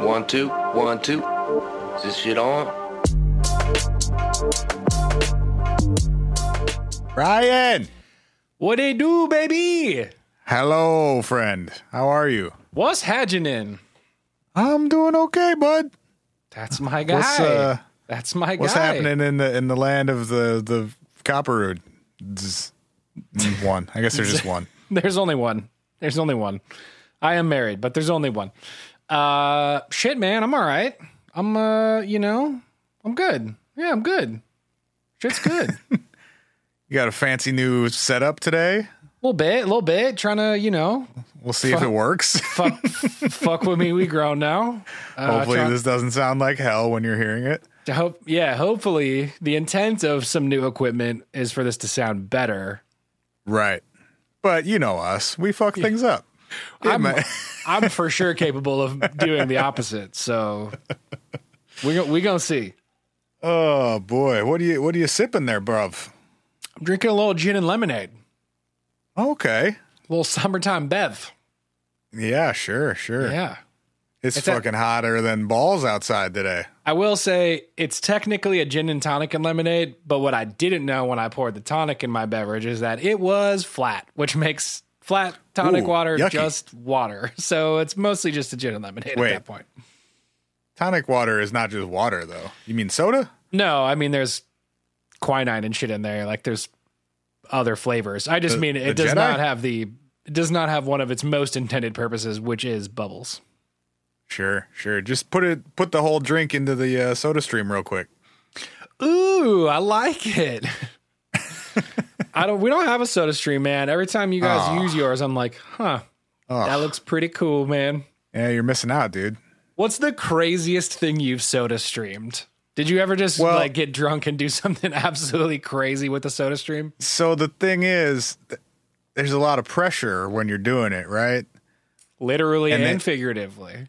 One, two, one, two. Is this shit on? Ryan! What they do, baby? Hello, friend. How are you? What's happening? I'm doing okay, bud. That's my guy. What's, uh, That's my guy. What's happening in the in the land of the the Copperwood? Zzz. One. I guess there's just one. There's only one. There's only one. I am married, but there's only one. Uh, shit, man. I'm all right. I'm, uh, you know, I'm good. Yeah, I'm good. Shit's good. You got a fancy new setup today. A little bit, a little bit. Trying to, you know, We'll see if it works. fuck, fuck with me. We grown now. Uh, Hopefully, try- this doesn't sound like hell when you're hearing it. to hope, yeah. Hopefully, the intent of some new equipment is for this to sound better. Right. But you know us. We fuck things up. I'm, I'm for sure capable of doing the opposite. So we go, we gonna see. oh boy. What are you what are you sipping there, bruv? I'm drinking a little gin and lemonade, Okay. a little summertime bev. Yeah, sure, sure. Yeah. It's, It's a- fucking hotter than balls outside today. I will say it's technically a gin and tonic and lemonade, but what I didn't know when I poured the tonic in my beverage is that it was flat, which makes flat tonic Ooh, water yucky. just water. So it's mostly just a gin and lemonade Wait. at that point. Tonic water is not just water though. You mean soda? No, I mean there's quinine and shit in there. Like there's other flavors. I just The- mean it does Jedi? not have the it does not have one of its most intended purposes, which is bubbles. Sure, sure. Just put it put the whole drink into the uh, soda stream real quick. Ooh, I like it. I don't. We don't have a Soda Stream, man. Every time you guys Aw. use yours, I'm like, huh, that looks pretty cool, man. yeah, you're missing out, dude. What's the craziest thing you've Soda Streamed? Did you ever just Well- like get drunk and do something absolutely crazy with the Soda Stream? So the thing is, th- there's a lot of pressure when you're doing it, right? Literally and, And then- figuratively.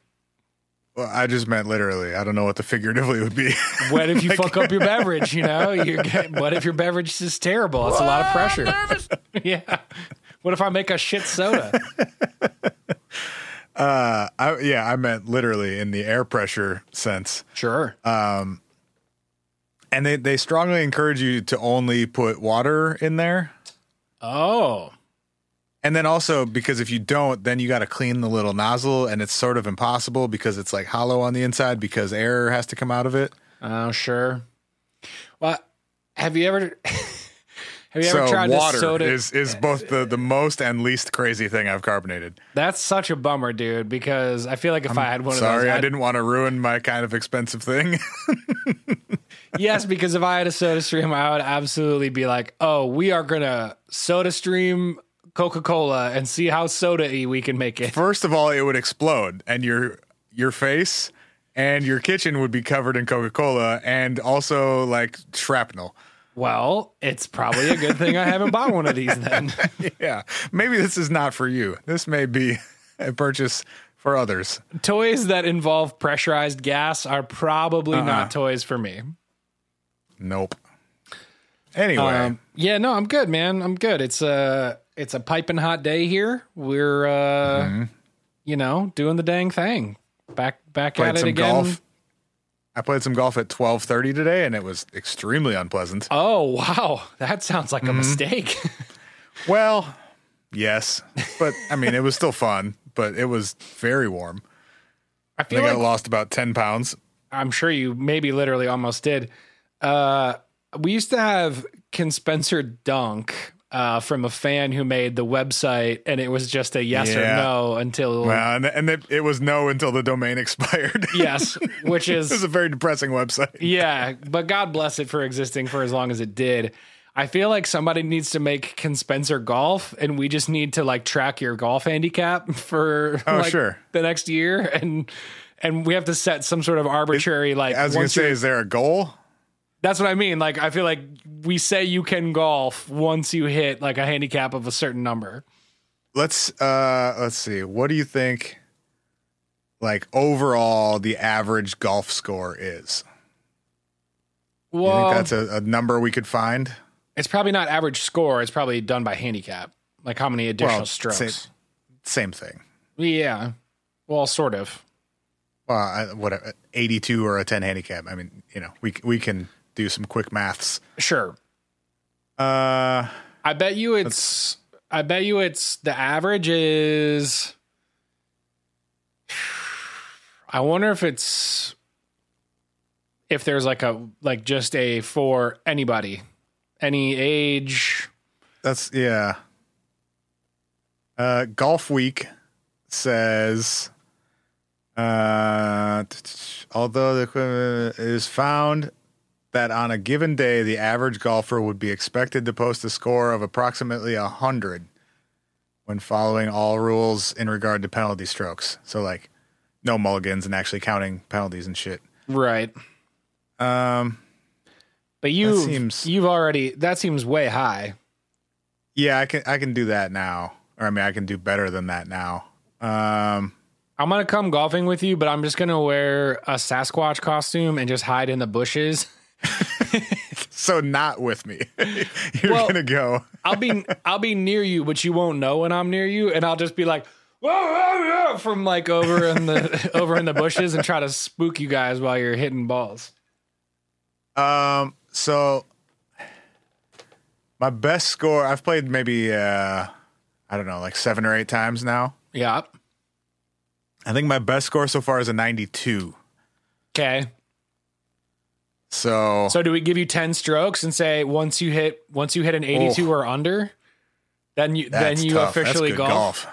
Well, I just meant literally. I don't know what the figuratively would be. What if you fuck up your beverage? You know, you get. What if your beverage is terrible? It's a lot of pressure. yeah. What if I make a shit soda? uh, I, yeah, I meant literally in the air pressure sense. Sure. Um, And they they strongly encourage you to only put water in there. oh. And then also because if you don't, then you got to clean the little nozzle, and it's sort of impossible because it's like hollow on the inside because air has to come out of it. Oh, sure. Well, have you ever have you so ever tried water soda? is is both the the most and least crazy thing I've carbonated. That's such a bummer, dude. Because I feel like if I had one of Sorry, those, I I'd- didn't want to ruin my kind of expensive thing. Yes, because if I had a Soda Stream, I would absolutely be like, "Oh, we are gonna Soda Stream Coca Cola and see how soda-y we can make it." First of all, it would explode, and your your face and your kitchen would be covered in Coca Cola, and also like shrapnel. Well, it's probably a good thing I haven't bought one of these then. Yeah, maybe this is not for you. This may be a purchase for others. toys that involve pressurized gas are probably Uh-uh. not toys for me. Nope. Anyway, Um, yeah, no, I'm good, man. I'm good. It's a it's a piping hot day here. We're uh, Mm-hmm. you know doing the dang thing. Back back played at it some again. golf. I played some golf at twelve thirty today, and it was extremely unpleasant. Oh wow, that sounds like a Mm-hmm. mistake. Well, yes, but I mean, it was still fun, but it was very warm. I I feel think like I lost about ten pounds. I'm sure you maybe literally almost did. Uh, we used to have Can Spencer Dunk uh, from a fan who made the website, and it was just a yes or no until Well, and, and it, it was no until the domain expired. yes, which is this is a very depressing website. yeah. But God bless it for existing for as long as it did. I feel like somebody needs to make Can Spencer golf, and we just need to like track your golf handicap for Oh, like, sure. the next year, and and we have to set some sort of arbitrary like. I was to say, is there a goal? That's what I mean. Like, I feel like we say you can golf once you hit like a handicap of a certain number. Let's uh let's see. What do you think? Like overall, the average golf score is. You think that's a, a number we could find? it's probably not average score. It's probably done by handicap. Like how many additional Well, strokes. say- Same thing. Yeah. Well, sort of. Well, I, whatever, 82 or a 10 handicap. I mean, you know, we we can do some quick maths. Sure. Uh, I bet you it's I bet you it's the average is I wonder if it's if there's like a like just a for anybody any age that's yeah. Uh, Golfweek says, uh, although the equipment is found that on a given day, the average golfer would be expected to post a score of approximately 100 when following all rules in regard to penalty strokes. So, like, no mulligans and actually counting penalties and shit. right Um, but you seems- you've already that seems way high yeah, I can I can do that now, or I mean, I can do better than that now. Um, I'm gonna come golfing with you but I'm just gonna wear a Sasquatch costume and just hide in the bushes so not with me. You're Well- gonna go. I'll be I'll be near you, but you won't know when I'm near you, and I'll just be like "Whoa, whoa, whoa," from like over in the over in the bushes and try to spook you guys while you're hitting balls. Um, so my best score, I've played maybe uh, I don't know, like seven or eight times now. Yeah. I think my best score so far is a 92. Okay. So, So do we give you ten strokes and say once you hit once you hit an 82 or under, then you then you tough. Officially good golf?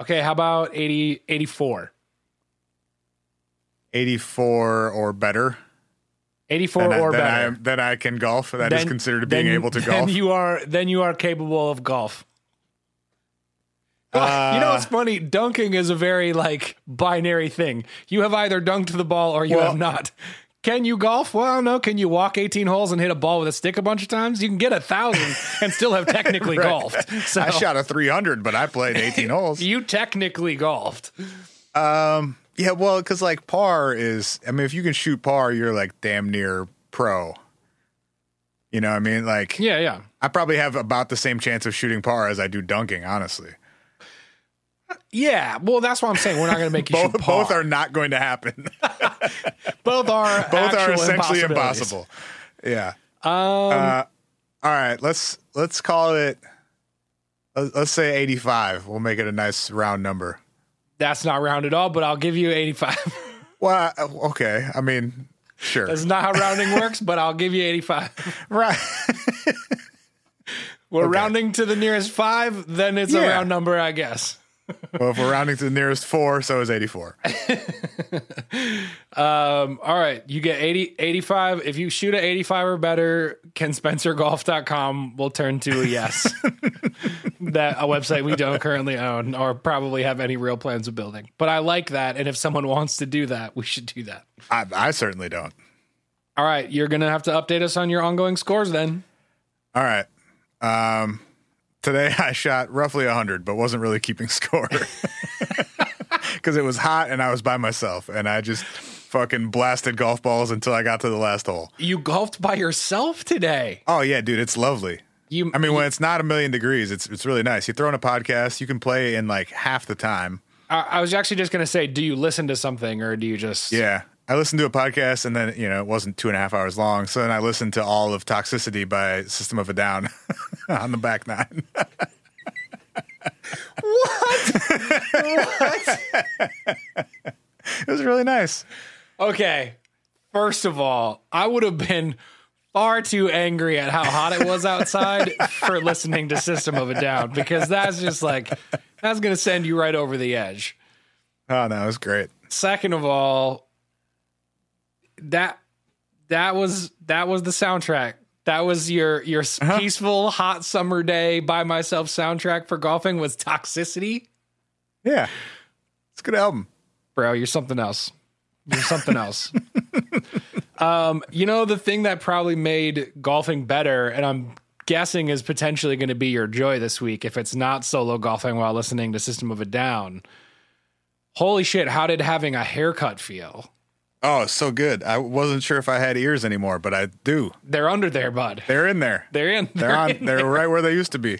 Okay. How about 80 84? 84 or better. 84 Then or then better. I, then I can golf. That is Then- considered being able to then golf. you are then you are capable of golf. Uh, you know what's funny? Dunking is a very like binary thing. You have either dunked the ball or you Well- have not. Can you golf? Well, no. Can you walk 18 holes and hit a ball with a stick a bunch of times? You can get a thousand and still have technically Right. golfed. So I shot a 300, but I played 18 holes. you technically golfed. Um, yeah, well, because like par is, I mean, if you can shoot par, you're like damn near pro. You know what I mean? Like, Yeah, yeah. I probably have about the same chance of shooting par as I do dunking, honestly. Yeah. Well, that's what I'm saying. We're not going to make you Both, both are not going to happen. both are both are essentially impossible. Yeah. Um, Uh, all right, let's let's call it. Let's, say 85. We'll make it a nice round number. that's not round at all, but I'll give you 85. Well, okay. I mean, sure. That's not how rounding works, but I'll give you 85. right. We're Okay. rounding to the nearest five, then it's a round number, I guess. Well, if we're rounding to the nearest four, so is 84. Um, all right, you get 80, 85. If you shoot at 85 or better, canspencergolf.com will turn to a yes. that a website we don't currently own or probably have any real plans of building. But I like that. And if someone wants to do that, we should do that. I, I certainly don't. All right, you're going to have to update us on your ongoing scores then. All right. Um, today I shot roughly 100, but wasn't really keeping score because it was hot and I was by myself, and I just fucking blasted golf balls until I got to the last hole. You golfed by yourself today. Oh yeah, dude, it's lovely. You, I mean, when it's not a million degrees, it's it's really nice. You throw in a podcast, you can play in like half the time. I, I was actually just going to say, do you listen to something or do you just? Yeah. I listened to a podcast and then, you know, it wasn't two and a half hours long. So then I listened to all of Toxicity by System of a Down on the back nine. what? what? it was really nice. Okay. First of all, I would have been far too angry at how hot it was outside for listening to System of a Down because that's just like that's going to send you right over the edge. Oh, no, it was great. Second of all, that that was that was the soundtrack. That was your your peaceful hot summer day by myself soundtrack for golfing was Toxicity. Yeah. It's a good album. bro you're something else you're something else um you know the thing that probably made golfing better and i'm guessing is potentially going to be your joy this week if it's not solo golfing while listening to system of a down holy shit how did having a haircut feel Oh, so good. I wasn't sure if I had ears anymore, but I do. they're under there bud They're in there. they're in They're they're on. in They're there. right where they used to be.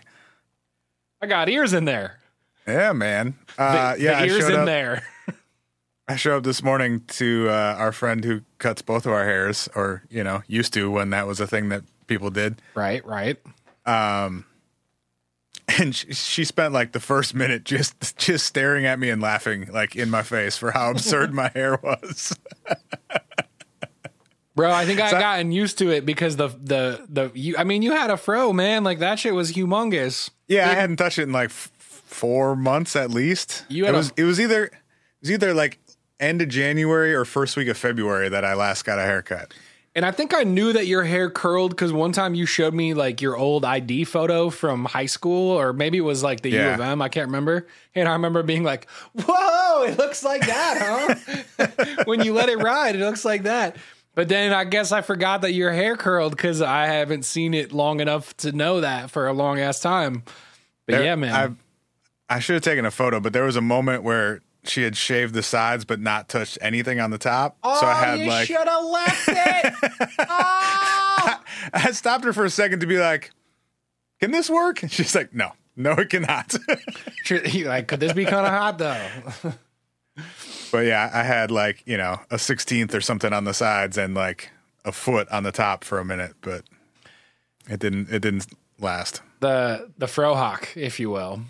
i got ears in there Yeah, man. Uh, the yeah, I ears in up. there. I showed up this morning to uh, our friend who cuts both of our hairs, or you know, used to when that was a thing that people did. Right, right. And she, she spent like the first minute just just staring at me and laughing like in my face for how absurd my hair was. Bro, I think I So- gotten used to it because the the the you, I mean, you had a fro, man. Like that shit was humongous. Yeah, I hadn't touched it in like f- four months at least. You it had a- was it was either it was either like end of January or first week of February that I last got a haircut. And I think I knew that your hair curled because one time you showed me like your old ID photo from high school, or maybe it was like the U of M. I can't remember. And I remember being like, "Whoa, it looks like that, huh?" when you let it ride, it looks like that. But then I guess I forgot that your hair curled because I haven't seen it long enough to know that for a long ass time. But There- yeah, man. I I should have taken a photo, but there was a moment where she had shaved the sides but not touched anything on the top. so I oh, had like have left it. oh! I stopped her for a second to be like, "Can this work?" And she's like, "No, no, it cannot." Like, could this be kind of hot though? but yeah, I had like you know a sixteenth or something on the sides and like a foot on the top for a minute, but it didn't. It didn't last. the the frohawk, if you will.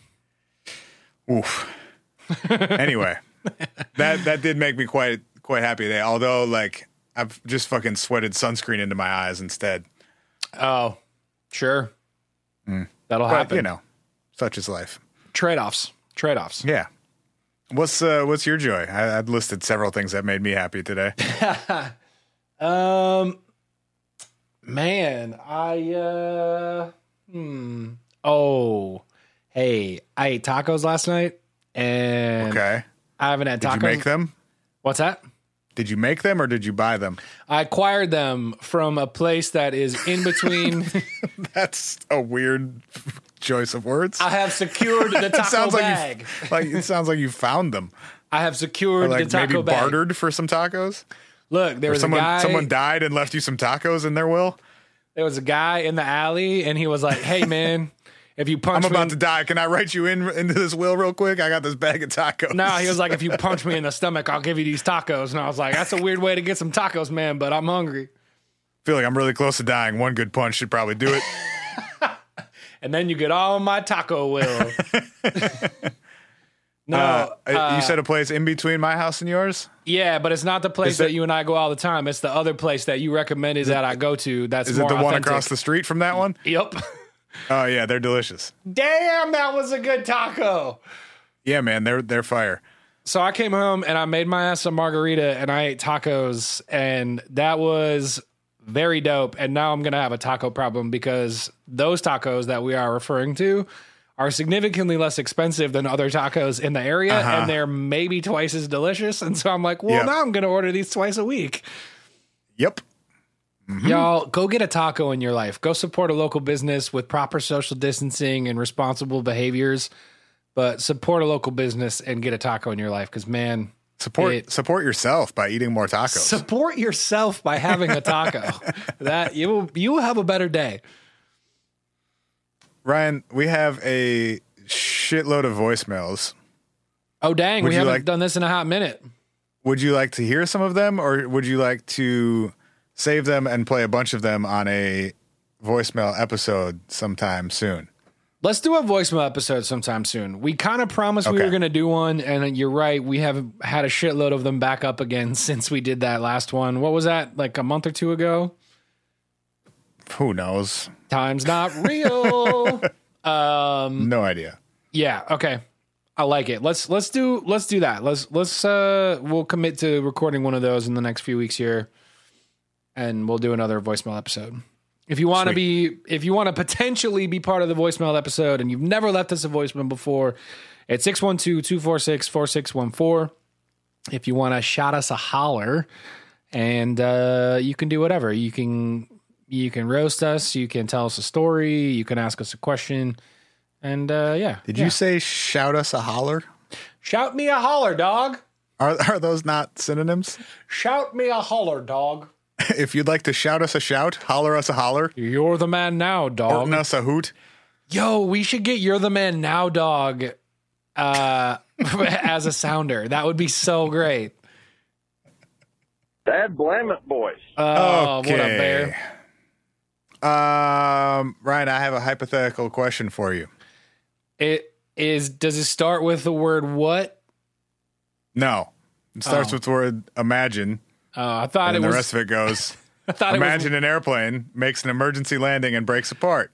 Oof. anyway, that that did make me quite quite happy today. Although like I've just fucking sweated sunscreen into my eyes instead. Oh, sure. That'll But happen. you know, such is life. trade offs. Trade offs. Yeah. What's uh what's your joy? I, I've listed several things that made me happy today. Um, man, I uh, hmm. Oh, hey, I ate tacos last night, and Okay. I haven't had tacos. Did you make them? What's that? Did you make them or did you buy them? I acquired them from a place that is in between. That's a weird choice of words. I have secured the taco sounds bag. like you like it sounds like you found them. I have Or secured like the taco maybe bag. bartered for some tacos. Look, there Or was someone a guy. someone died and left you some tacos in their will. there was a guy in the alley, and he was like, "Hey, man, if you punch I'm me, about to die. Can I write you in into this will real quick? I got this bag of tacos. No, he was like, if you punch me in the stomach, I'll give you these tacos. And I was like, that's a weird way to get some tacos, man, but I'm hungry. feel like I'm really close to dying. One good punch should probably do it. And then you get all my taco will. no, Uh, uh, you said a place in between my house and yours. yeah, but it's not the place that, that- you and I go all the time. It's the other place that you recommended that I go to. That's Is it the one across the street from that one? Yep. Oh yeah, they're delicious. Damn, that was a good taco. Yeah, man, they're they're fire. So I came home and I made my ass a margarita and I ate tacos and that was very dope. And now I'm gonna have a taco problem because those tacos that we are referring to are significantly less expensive than other tacos in the area uh-huh. and they're maybe twice as delicious. And so I'm like, well, Yeah. now I'm gonna order these twice a week. Yep. Mm-hmm. Y'all go get a taco in your life. Go support a local business with proper social distancing and responsible behaviors. But support a local business and get a taco in your life because man, Support It- support yourself by eating more tacos. support yourself by having a taco. that you will you will have a better day. Ryan, we have a shitload of voicemails. Oh dang, Would we haven't like- done this in a hot minute. Would you like to hear some of them, or would you like to save them and play a bunch of them on a voicemail episode sometime soon? Let's do a voicemail episode sometime soon. We kind of promised we were going to do one, and you're right. We have had a shitload of them back up again since we did that last one. What was that? Like a month or two ago? Who knows? Time's not real. um, No idea. yeah. Okay. I like it. Let's let's do let's do that. Let's let's uh we'll commit to recording one of those in the next few weeks here, and we'll do another voicemail episode. If you want to be if you want to potentially be part of the voicemail episode and you've never left us a voicemail before, it's 612-246-4614. If you want to shout us a holler, and uh, you can do whatever. You can you can roast us. You can tell us a story. You can ask us a question. And uh, yeah, Did yeah. you say shout us a holler? shout me a holler, dog? Are are those not synonyms? Shout me a holler, dog. if you'd like to shout us a shout, holler us a holler, You're the man now, dog. horton us a hoot. Yo, we should get "You're the Man Now" dog uh, as a sounder. That would be so great. Dad, blame it, boys. Oh, what a Okay. bear! Um, Ryan, I have a hypothetical question for you. It is. Does it start with the word what? No, it starts Oh. with the word imagine, Oh, I thought and it the was. The rest of it goes. I thought Imagine an airplane makes an emergency landing and breaks apart.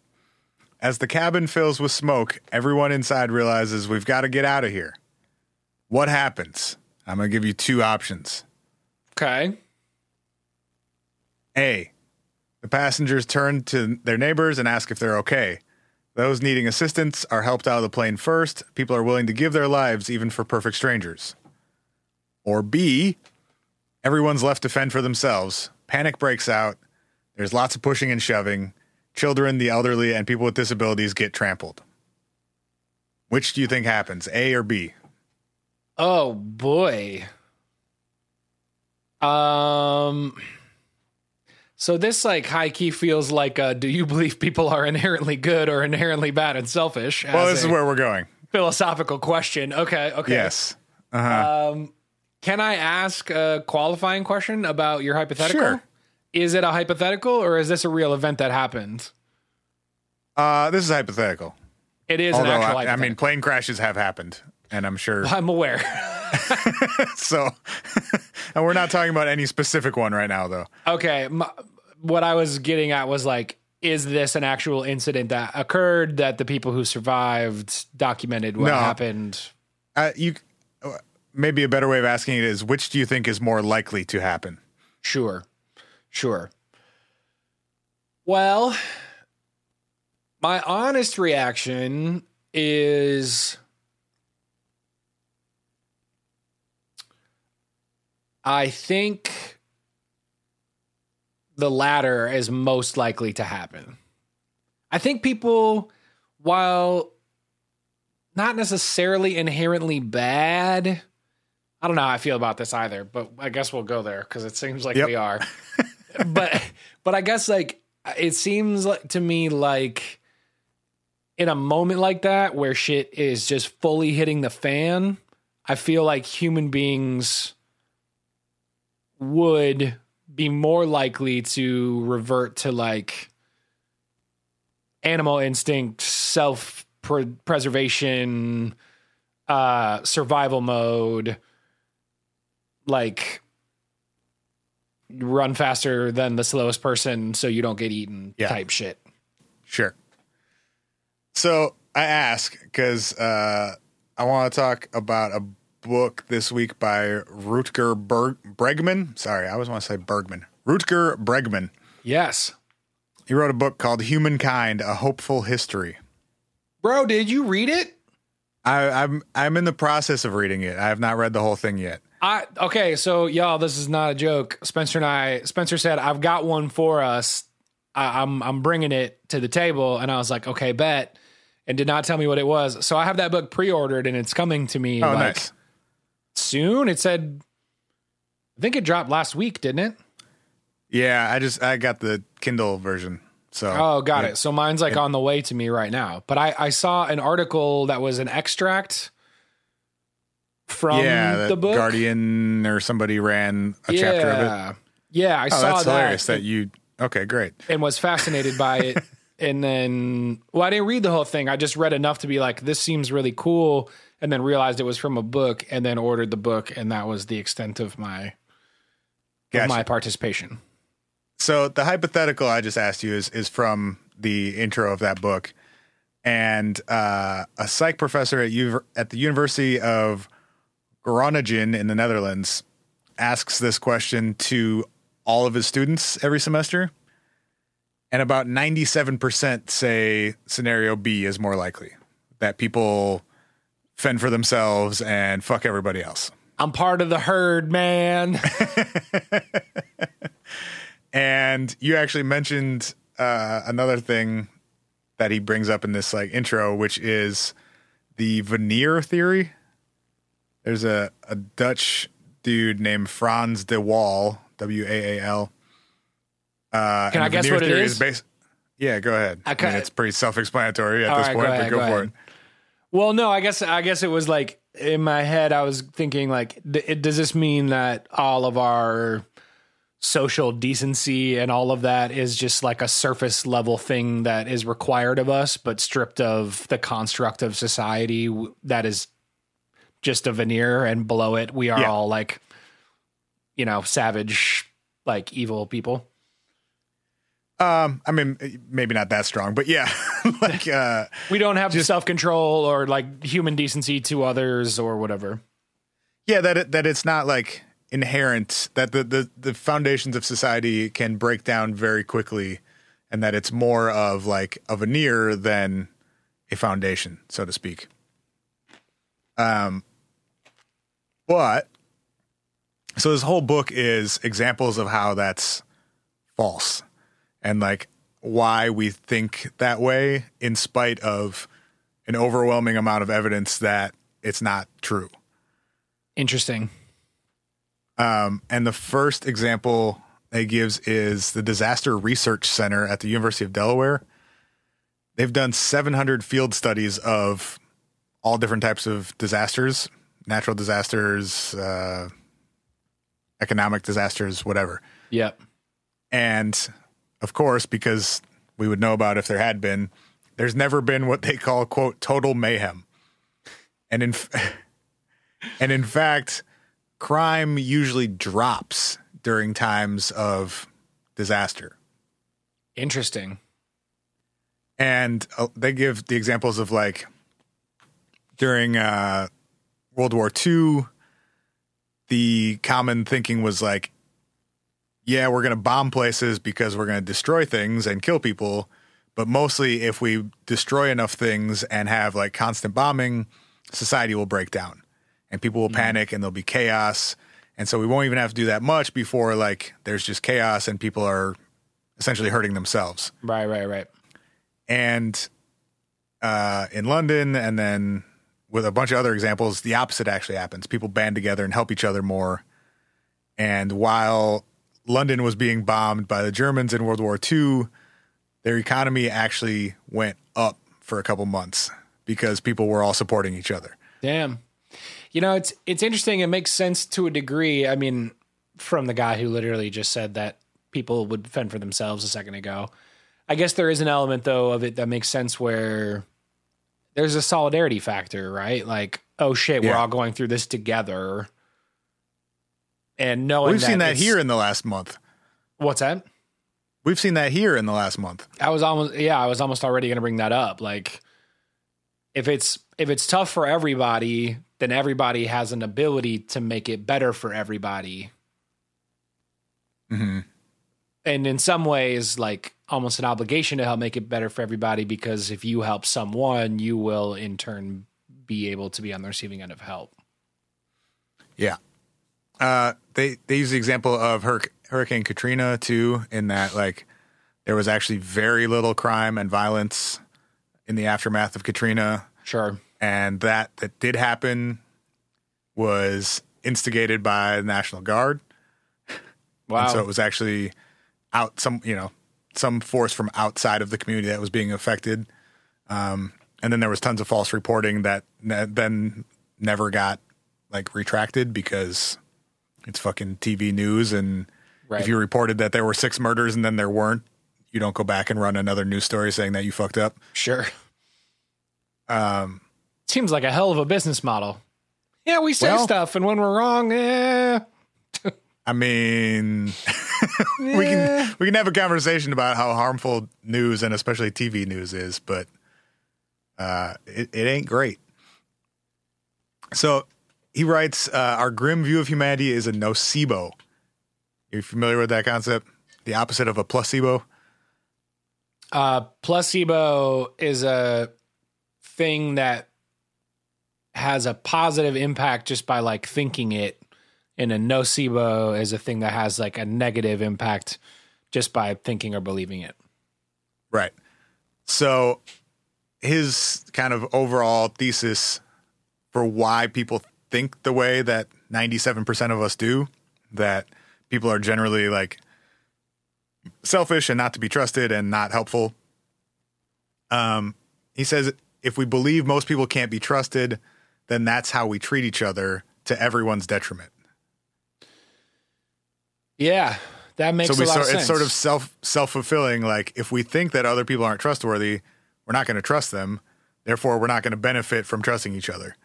As the cabin fills with smoke, everyone inside realizes we've got to get out of here. What happens? I'm going to give you two options. okay. A. The passengers turn to their neighbors and ask if they're okay. Those needing assistance are helped out of the plane first. People are willing to give their lives even for perfect strangers. Or B. Everyone's left to fend for themselves. Panic breaks out. There's lots of pushing and shoving. Children, the elderly, and people with disabilities get trampled. Which do you think happens, A or B? Oh boy. Um. So this like high key feels like uh, do you believe people are inherently good or inherently bad and selfish? Well, this is where we're going. philosophical question. Okay, okay. Yes. Uh-huh. Um, can I ask a qualifying question about your hypothetical? Sure. Is it a hypothetical or is this a real event that happened? Uh, this is hypothetical. It is Although, an actual I, I mean, plane crashes have happened, and I'm sure. I'm aware. So, and we're not talking about any specific one right now, though. okay, m what I was getting at was like, is this an actual incident that occurred that the people who survived documented what No. happened? Uh, you maybe a better way of asking it is, which do you think is more likely to happen? Sure, sure. Well, my honest reaction is I think the latter is most likely to happen. I think people, while not necessarily inherently bad, I don't know how I feel about this either, but I guess we'll go there because it seems like Yep. we are. but but I guess like it seems like to me like in a moment like that where shit is just fully hitting the fan, I feel like human beings would be more likely to revert to like animal instinct, self preservation, uh, survival mode, like run faster than the slowest person so you don't get eaten Yeah. type shit. Sure. So I ask because uh, I want to talk about a book this week by Rutger Berg- Bregman. Sorry, I always want to say Bergman. Rutger Bregman. Yes. He wrote a book called Humankind: A Hopeful History. Bro, did you read it? I, I'm I'm in the process of reading it. I have not read the whole thing yet. I okay, so y'all, this is not a joke. Spencer and I, Spencer said, "I've got one for us. I, I'm I'm bringing it to the table," and I was like, "Okay, bet," and did not tell me what it was. So I have that book pre-ordered, and it's coming to me Oh, like nice. soon. It said, I think it dropped last week, didn't it? Yeah, I just I got the Kindle version. So Oh, got yeah. it. So mine's like on the way to me right now. But I I saw an article that was an extract from yeah, the book. Guardian or somebody ran a yeah. chapter of it. Yeah, I Oh, saw that's that. hilarious that you. Okay, great. and was fascinated by it. and then, well, I didn't read the whole thing. I just read enough to be like, this seems really cool. And then realized it was from a book and then ordered the book. And that was the extent of my, of my participation. So the hypothetical I just asked you is is from the intro of that book, and uh, a psych professor at U- at the University of Groningen in the Netherlands asks this question to all of his students every semester, and about ninety seven percent say scenario B is more likely that people fend for themselves and fuck everybody else. I'm part of the herd, man. And you actually mentioned uh, another thing that he brings up in this like intro, which is the veneer theory. There's a, a Dutch dude named Frans de Waal, W A A L. Uh, Can I guess what it is? Bas- yeah, go ahead. I I, mean, it's pretty self-explanatory at this right, point, go ahead, but go, go for ahead. it. Well, no, I guess I guess it was like in my head. I was thinking like, th- does this mean that all of our social decency and all of that is just like a surface level thing that is required of us, but stripped of the construct of society that is just a veneer, and below it we are Yeah. all like, you know, savage, like evil people. Um, I mean, maybe not that strong, but yeah, like uh, We don't have self control or like human decency to others or whatever. yeah, that it, that it's not like inherent that the, the the foundations of society can break down very quickly, and that it's more of like a veneer than a foundation, so to speak. Um, but so this whole book is examples of how that's false and like why we think that way in spite of an overwhelming amount of evidence that it's not true. Interesting. Um, and the first example they gives is the Disaster Research Center at the University of Delaware. They've done 700 field studies of all different types of disasters, natural disasters, uh, economic disasters, whatever. Yep. And of course, because we would know about if there had been, there's never been what they call quote total mayhem. And in and in fact, crime usually drops during times of disaster. Interesting. And uh, they give the examples of like during uh, World War II, the common thinking was like, yeah, we're going to bomb places because we're going to destroy things and kill people. But mostly, if we destroy enough things and have like constant bombing, society will break down and people will panic and there'll be chaos. And so we won't even have to do that much before like there's just chaos and people are essentially hurting themselves Right, right, right. and uh, in London, and then with a bunch of other examples, the opposite actually happens. People band together and help each other more. And while London was being bombed by the Germans in World War II, their economy actually went up for a couple months because people were all supporting each other. Damn. You know, it's it's interesting. It makes sense to a degree. I mean, from the guy who literally just said that people would fend for themselves a second ago. I guess there is an element though of it that makes sense where there's a solidarity factor, right? Like, oh shit, we're all going through this together. And knowing We've seen that here in the last month. What's that? We've seen that here in the last month. I was almost yeah, I was almost already going to bring that up. Like if it's if it's tough for everybody, then everybody has an ability to make it better for everybody. Mm-hmm. And in some ways like almost an obligation to help make it better for everybody because if you help someone, you will in turn be able to be on the receiving end of help. Yeah. Uh, they they use the example of Hurric- Hurricane Katrina too, in that like there was actually very little crime and violence in the aftermath of Katrina, Sure. and that that did happen was instigated by the National Guard, Wow. and so it was actually out some you know some force from outside of the community that was being affected. Um, and then there was tons of false reporting that ne- then never got like retracted because it's fucking TV news. And Right. if you reported that there were six murders and then there weren't, you don't go back and run another news story saying that you fucked up. sure. Um, Seems like a hell of a business model. Yeah, we say Well- stuff and when we're wrong, eh, I mean, we can we can have a conversation about how harmful news and especially TV news is, but uh, it, it ain't great. So he writes, uh, "Our grim view of humanity is a nocebo." You're familiar with that concept? The opposite of a placebo. Uh, placebo is a thing that has a positive impact just by like thinking it, and a nocebo is a thing that has like a negative impact just by thinking or believing it. Right. So his kind of overall thesis for why people think the way that 97% of us do, that people are generally like selfish and not to be trusted and not helpful. Um, he says if we believe most people can't be trusted, then that's how we treat each other to everyone's detriment. Yeah, that makes so we lot sort, of sense. it's sort of self self fulfilling. Like if we think that other people aren't trustworthy, we're not going to trust them. Therefore, we're not going to benefit from trusting each other.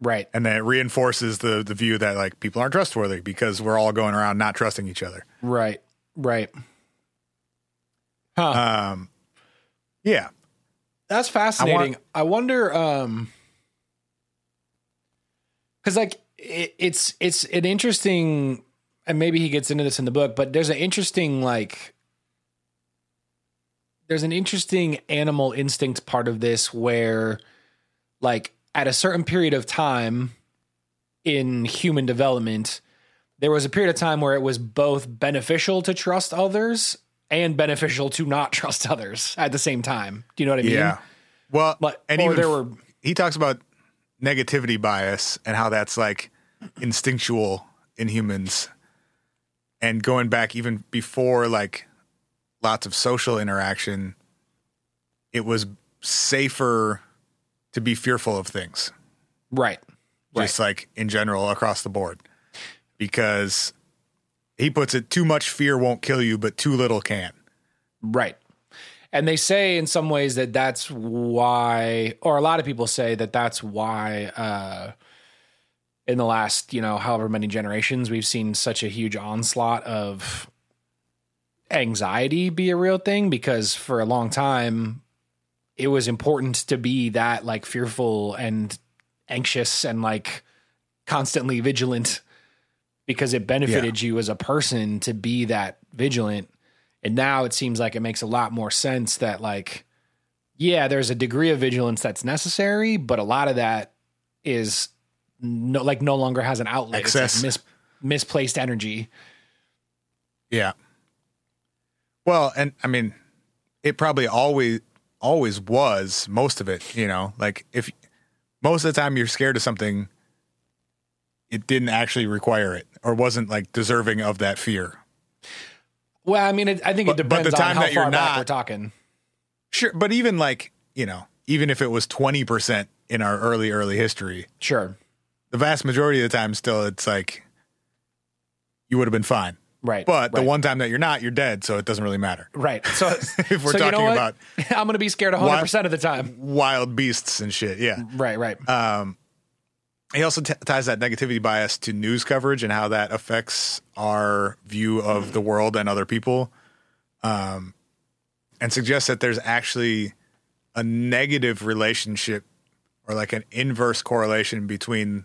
right. And then it reinforces the the view that like people aren't trustworthy because we're all going around not trusting each other. Right. Right. Huh. Um, yeah, That's fascinating. I, wonder um cuz like it, it's it's an interesting and maybe he gets into this in the book, but there's an interesting like there's an interesting animal instinct part of this where like at a certain period of time in human development there was a period of time where it was both beneficial to trust others and beneficial to not trust others at the same time. Do you know what I mean? yeah. Well, But- and even there were- he talks about negativity bias and how that's like instinctual in humans, and going back even before like lots of social interaction, it was safer to be fearful of things. Right. just like in general across the board because he puts it too much fear won't kill you but too little can Right. And they say in some ways that that's why, or a lot of people say that that's why, uh, in the last, you know, however many generations, we've seen such a huge onslaught of anxiety be a real thing because for a long time, it was important to be that like fearful and anxious and like constantly vigilant because it benefited you as a person to be that vigilant. And now it seems like it makes a lot more sense that like yeah, there's a degree of vigilance that's necessary, but a lot of that is no like no longer has an outlet. It's like Excess. mis- misplaced energy. yeah well and i mean it probably always always was most of it you know like if most of the time you're scared of something it didn't actually require it or wasn't like deserving of that fear Well, I mean, it, I think But- it but depends the on how that you're far back not- we're talking. sure but even like you know even if it was 20% in our early early history Sure, the vast majority of the time still it's like you would have been fine right. but the right, one time that you're not you're dead so it doesn't really matter right. So if we're so you know talking about I'm going to be scared 100 percent of the time. wild beasts and shit yeah Right, right. Um he also t- ties that negativity bias to news coverage and how that affects our view of the world and other people um, and suggests that there's actually a negative relationship or like an inverse correlation between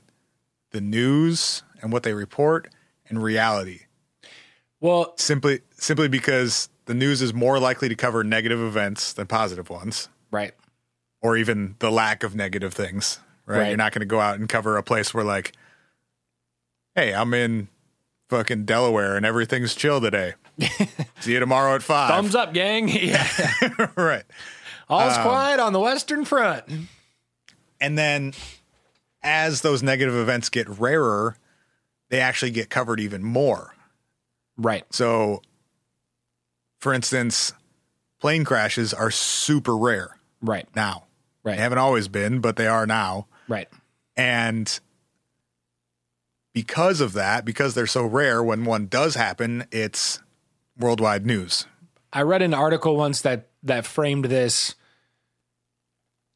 the news and what they report and reality well, simply simply because the news is more likely to cover negative events than positive ones right. or even the lack of negative things right, Right. you're not going to go out and cover a place where like hey i'm in fucking delaware and everything's chill today see you tomorrow at five Thumbs up, gang. Yeah. right All's Um, quiet on the Western Front. and then as those negative events get rarer they actually get covered even more Right. So, for instance, plane crashes are super rare Right. now. Right. They haven't always been, but they are now. Right. And because of that, because they're so rare, when one does happen, it's worldwide news. I read an article once that that framed this.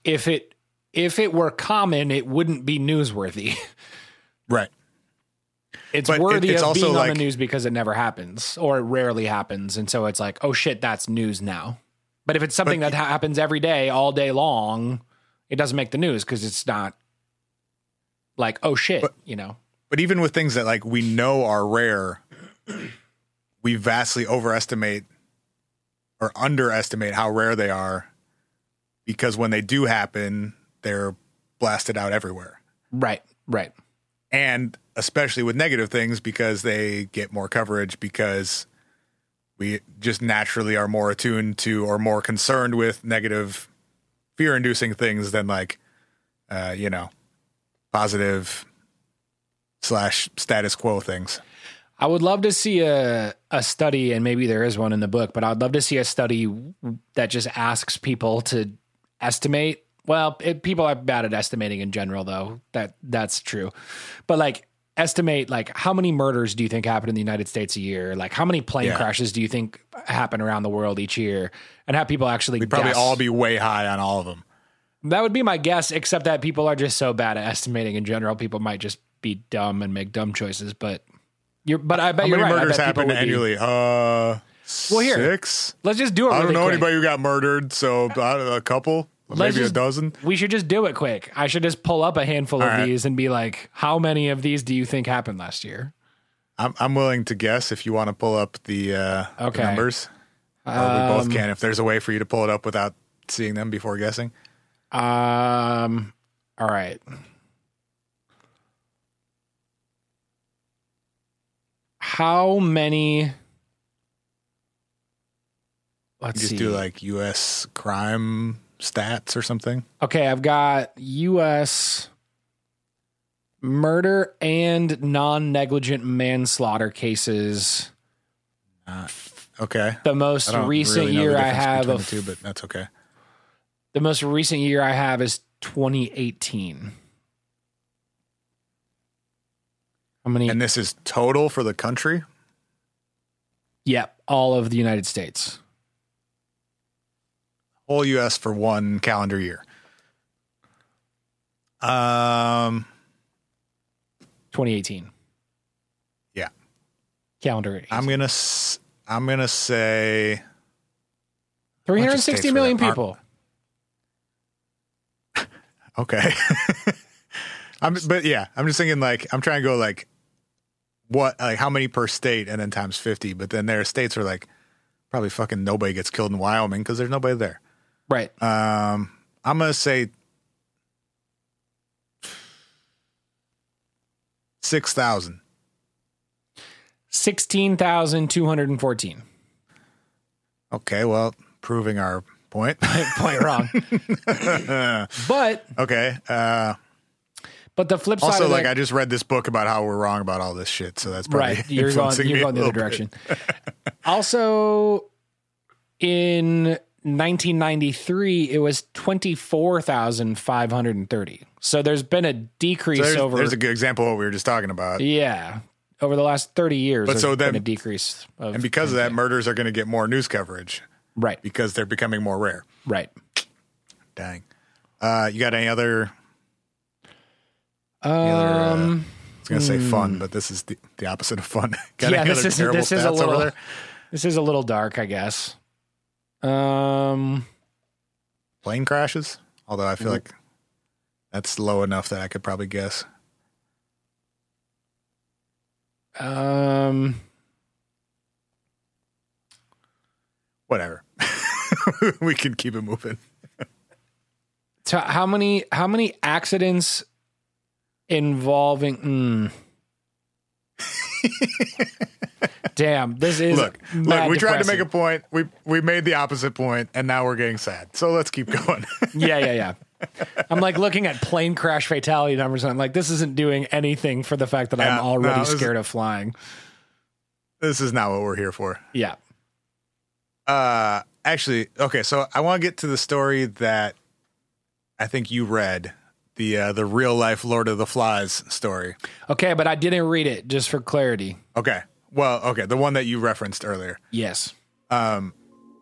If it if it were common, it wouldn't be newsworthy. Right. It's But it- worthy it's of being on the news because it never happens or it rarely happens, and so it's like, oh shit, that's news now. But if it's something But- that ha- happens every day, all day long, it doesn't make the news because it's not like, oh shit, you know. But even with things that like we know are rare, we vastly overestimate or underestimate how rare they are because when they do happen, they're blasted out everywhere. Right. Right. and especially with negative things because they get more coverage because we just naturally are more attuned to or more concerned with negative fear inducing things than like uh you know positive slash status quo things I would love to see a a study, and maybe there is one in the book, but I'd love to see a study that just asks people to estimate Well, it, people are bad at estimating in general, though. That that's true. But like, estimate like how many murders do you think happen in the United States a year? Like, how many plane Yeah. crashes do you think happen around the world each year? And have people actually We'd probably guess. all be way high on all of them. That would be my guess, except that people are just so bad at estimating in general. People might just be dumb and make dumb choices. But you're, but I bet How you're many right. Murders happen would be- annually? Uh, Well, here. six. Let's just do it. I don't really know quick. anybody who got murdered, so about a couple, Maybe just- a dozen. We should just do it quick. I should just pull up a handful of All right. these and be like, how many of these do you think happened last year? I'm I'm willing to guess if you want to pull up the, uh, the numbers. Or we both can if there's a way for you to pull it up without seeing them before guessing. Um, all right. How many? Let's You just see. do like U.S. crime stats or something. okay, I've got U.S. murder and non-negligent manslaughter cases. Okay. The most recent really year I have of two, but that's okay. The most recent year I have is 2018. How many? And this is total for the country. yep, all of the United States. Whole U.S. for one calendar year. Um, 2018. Yeah. Calendar. 18. I'm gonna I'm gonna say 360 states million people. okay. I'm but yeah, I'm just thinking like I'm trying to go like what like how many per state and then times 50. But then there are states where like probably fucking nobody gets killed in Wyoming because there's nobody there. Right. Um, I'm gonna say six thousand. 16,214. Okay, well, proving our point. Point wrong. but okay. Uh, but the flip side also, like that, I just read this book about how we're wrong about all this shit, so that's probably right, you're going you're going the other direction. also in 1993 it was 24,530. So there's been a decrease So there's, over there's a good example of what we were just talking about. Yeah. Over the last 30 years, But there's so been then- a decrease. Of, And because of that, murders are going to get more news coverage right, because they're becoming more rare. right. Dang. Uh, you got any other? other, uh, Um, I was going to say fun, but this is the, the opposite of fun. got yeah, any this other is terrible this is a little this is a little dark, I guess. Um, Plane crashes? Although I feel like that's low enough that I could probably guess. um, Whatever. we can keep it moving. so how many how many accidents involving? mm. Damn, this is Look, look, we tried to make a point. We we made the opposite point, and now we're getting sad. So let's keep going. yeah, yeah, yeah. I'm like looking at plane crash fatality numbers, and I'm like, this isn't doing anything for the fact that Yeah, I'm already no, is- scared of flying. this is not what we're here for. Yeah. Uh, actually, okay. So I want to get to the story that I think you read the uh, the real life Lord of the Flies story. Okay, but I didn't read it just for clarity. Okay. Well, okay, the one that you referenced earlier. Yes.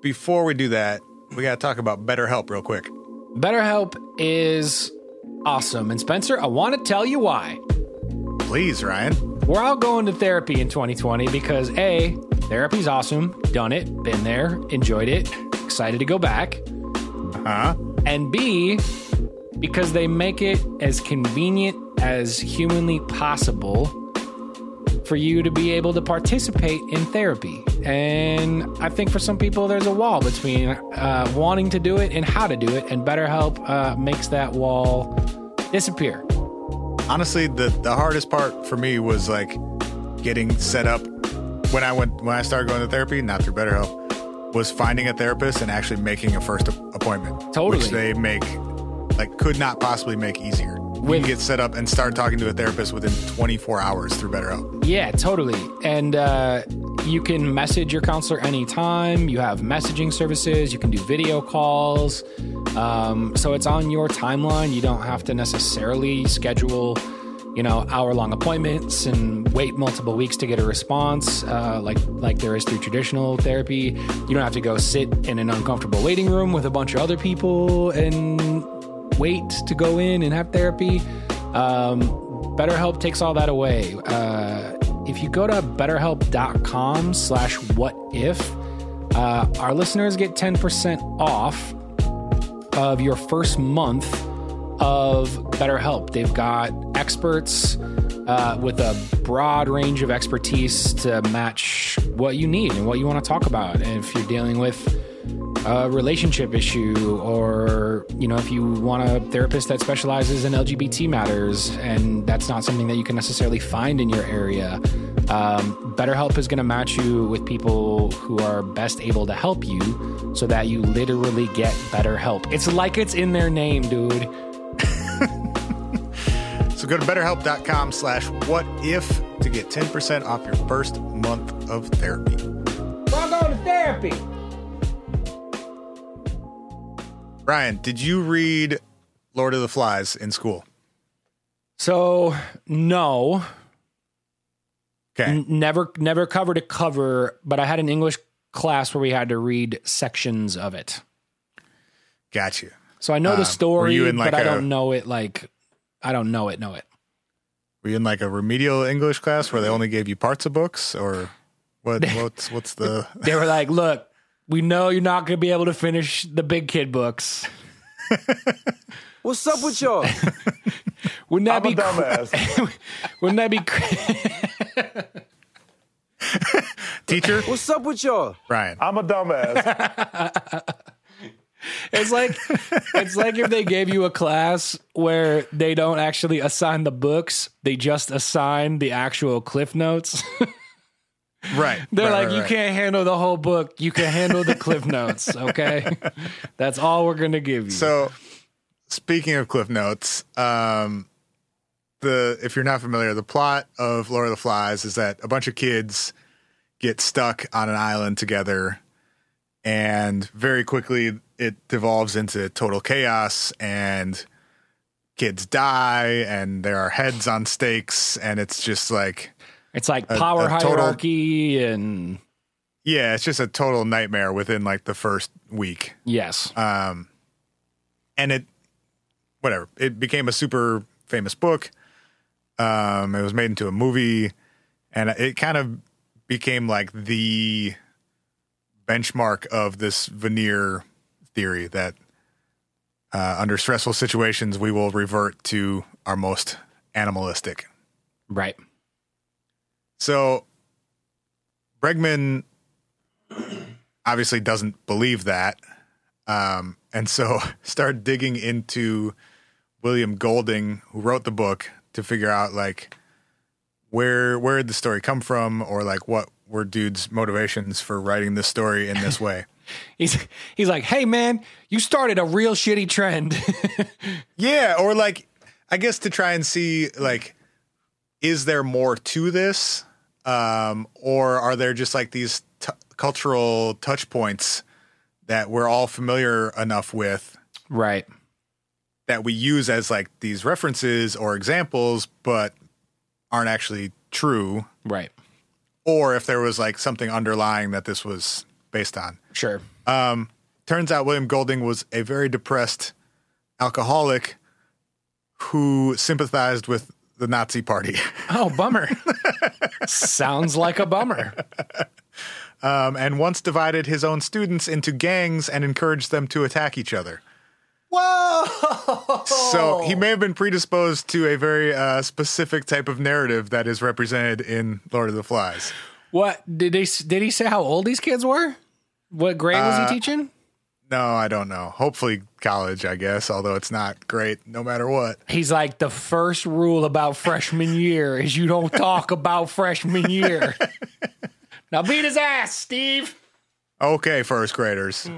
Before we do that, we got to talk about BetterHelp real quick. BetterHelp is awesome. And Spencer, I want to tell you why. Please, Ryan. We're all going to therapy in 2020 because A, therapy's awesome, done it, been there, enjoyed it, excited to go back. Huh? And B, because they make it as convenient as humanly possible for you to be able to participate in therapy. And I think for some people, there's a wall between uh, wanting to do it and how to do it. And BetterHelp uh, makes that wall disappear. Honestly, the the hardest part for me was like getting set up when I went when I started going to therapy, not through BetterHelp, was finding a therapist and actually making a first appointment. Totally. Which they make like could not possibly make easier. you With- can get set up and start talking to a therapist within 24 hours through BetterHelp. Yeah, totally. And uh, you can message your counselor anytime. You have messaging services. You can do video calls. Um, so it's on your timeline. You don't have to necessarily schedule, you know, hour long appointments and wait multiple weeks to get a response, uh, like like there is through traditional therapy. You don't have to go sit in an uncomfortable waiting room with a bunch of other people and wait to go in and have therapy. Um, BetterHelp takes all that away. Uh, if you go to betterhelp.com slash what if, uh, our listeners get 10% off of your first month of BetterHelp. They've got experts uh, with a broad range of expertise to match what you need and what you want to talk about. And if you're dealing with a relationship issue or you know if you want a therapist that specializes in lgbt matters and that's not something that you can necessarily find in your area um, betterhelp is going to match you with people who are best able to help you so that you literally get better help it's like it's in their name dude. So go to betterhelp.com slash what if to get 10% off your first month of therapy. i'm going to therapy Ryan, did you read Lord of the Flies in school? so no Okay. N- never never cover to cover but i had an english class where we had to read sections of it Got you. So I know Um, the story, like, but I don't know it like I don't know it, know it. Were you in like a remedial English class where they only gave you parts of books or what what's what's the They were like, "Look, we know you're not going to be able to finish the big kid books. What's up with y'all? Wouldn't that I'm a be cr- dumbass. wouldn't that be cr- teacher? What's up with y'all? Ryan. I'm a dumbass. It's like it's like if they gave you a class where they don't actually assign the books, they just assign the actual cliff notes. Right. They're right, like, right, "You can't handle the whole book. You can handle the cliff notes, okay? That's all we're going to give you." So, speaking of Cliff Notes, um, the if you're not familiar, the plot of Lord of the Flies is that a bunch of kids get stuck on an island together, and very quickly it devolves into total chaos, and kids die, and there are heads on stakes, and it's just like. It's like power a total- hierarchy and Yeah, it's just a total nightmare within like the first week. yes. um, and it whatever it became a super famous book um, it was made into a movie and it kind of became like the benchmark of this veneer theory that uh, under stressful situations we will revert to our most animalistic right. So Bregman obviously doesn't believe that. Um, and so started digging into William Golding, who wrote the book, to figure out like where where did the story come from or like what were dude's motivations for writing this story in this way. He's he's like, "Hey man, you started a real shitty trend." Yeah, or like I guess to try and see like is there more to this um or are there just like these t- cultural touch points that we're all familiar enough with right. that we use as like these references or examples but aren't actually true Right. or if there was like something underlying that this was based on. Sure. Um, turns out William Golding was a very depressed alcoholic who sympathized with the Nazi party. Oh, bummer. Sounds like a bummer. Um, and once divided his own students into gangs and encouraged them to attack each other. Whoa. So he may have been predisposed to a very uh, specific type of narrative that is represented in Lord of the Flies. What did he did he say how old these kids were? What grade was Uh, he teaching? No, I don't know. Hopefully college, I guess, although it's not great no matter what. He's like the first rule about freshman year is you don't talk about freshman year. now beat his ass, Steve. Okay, first graders.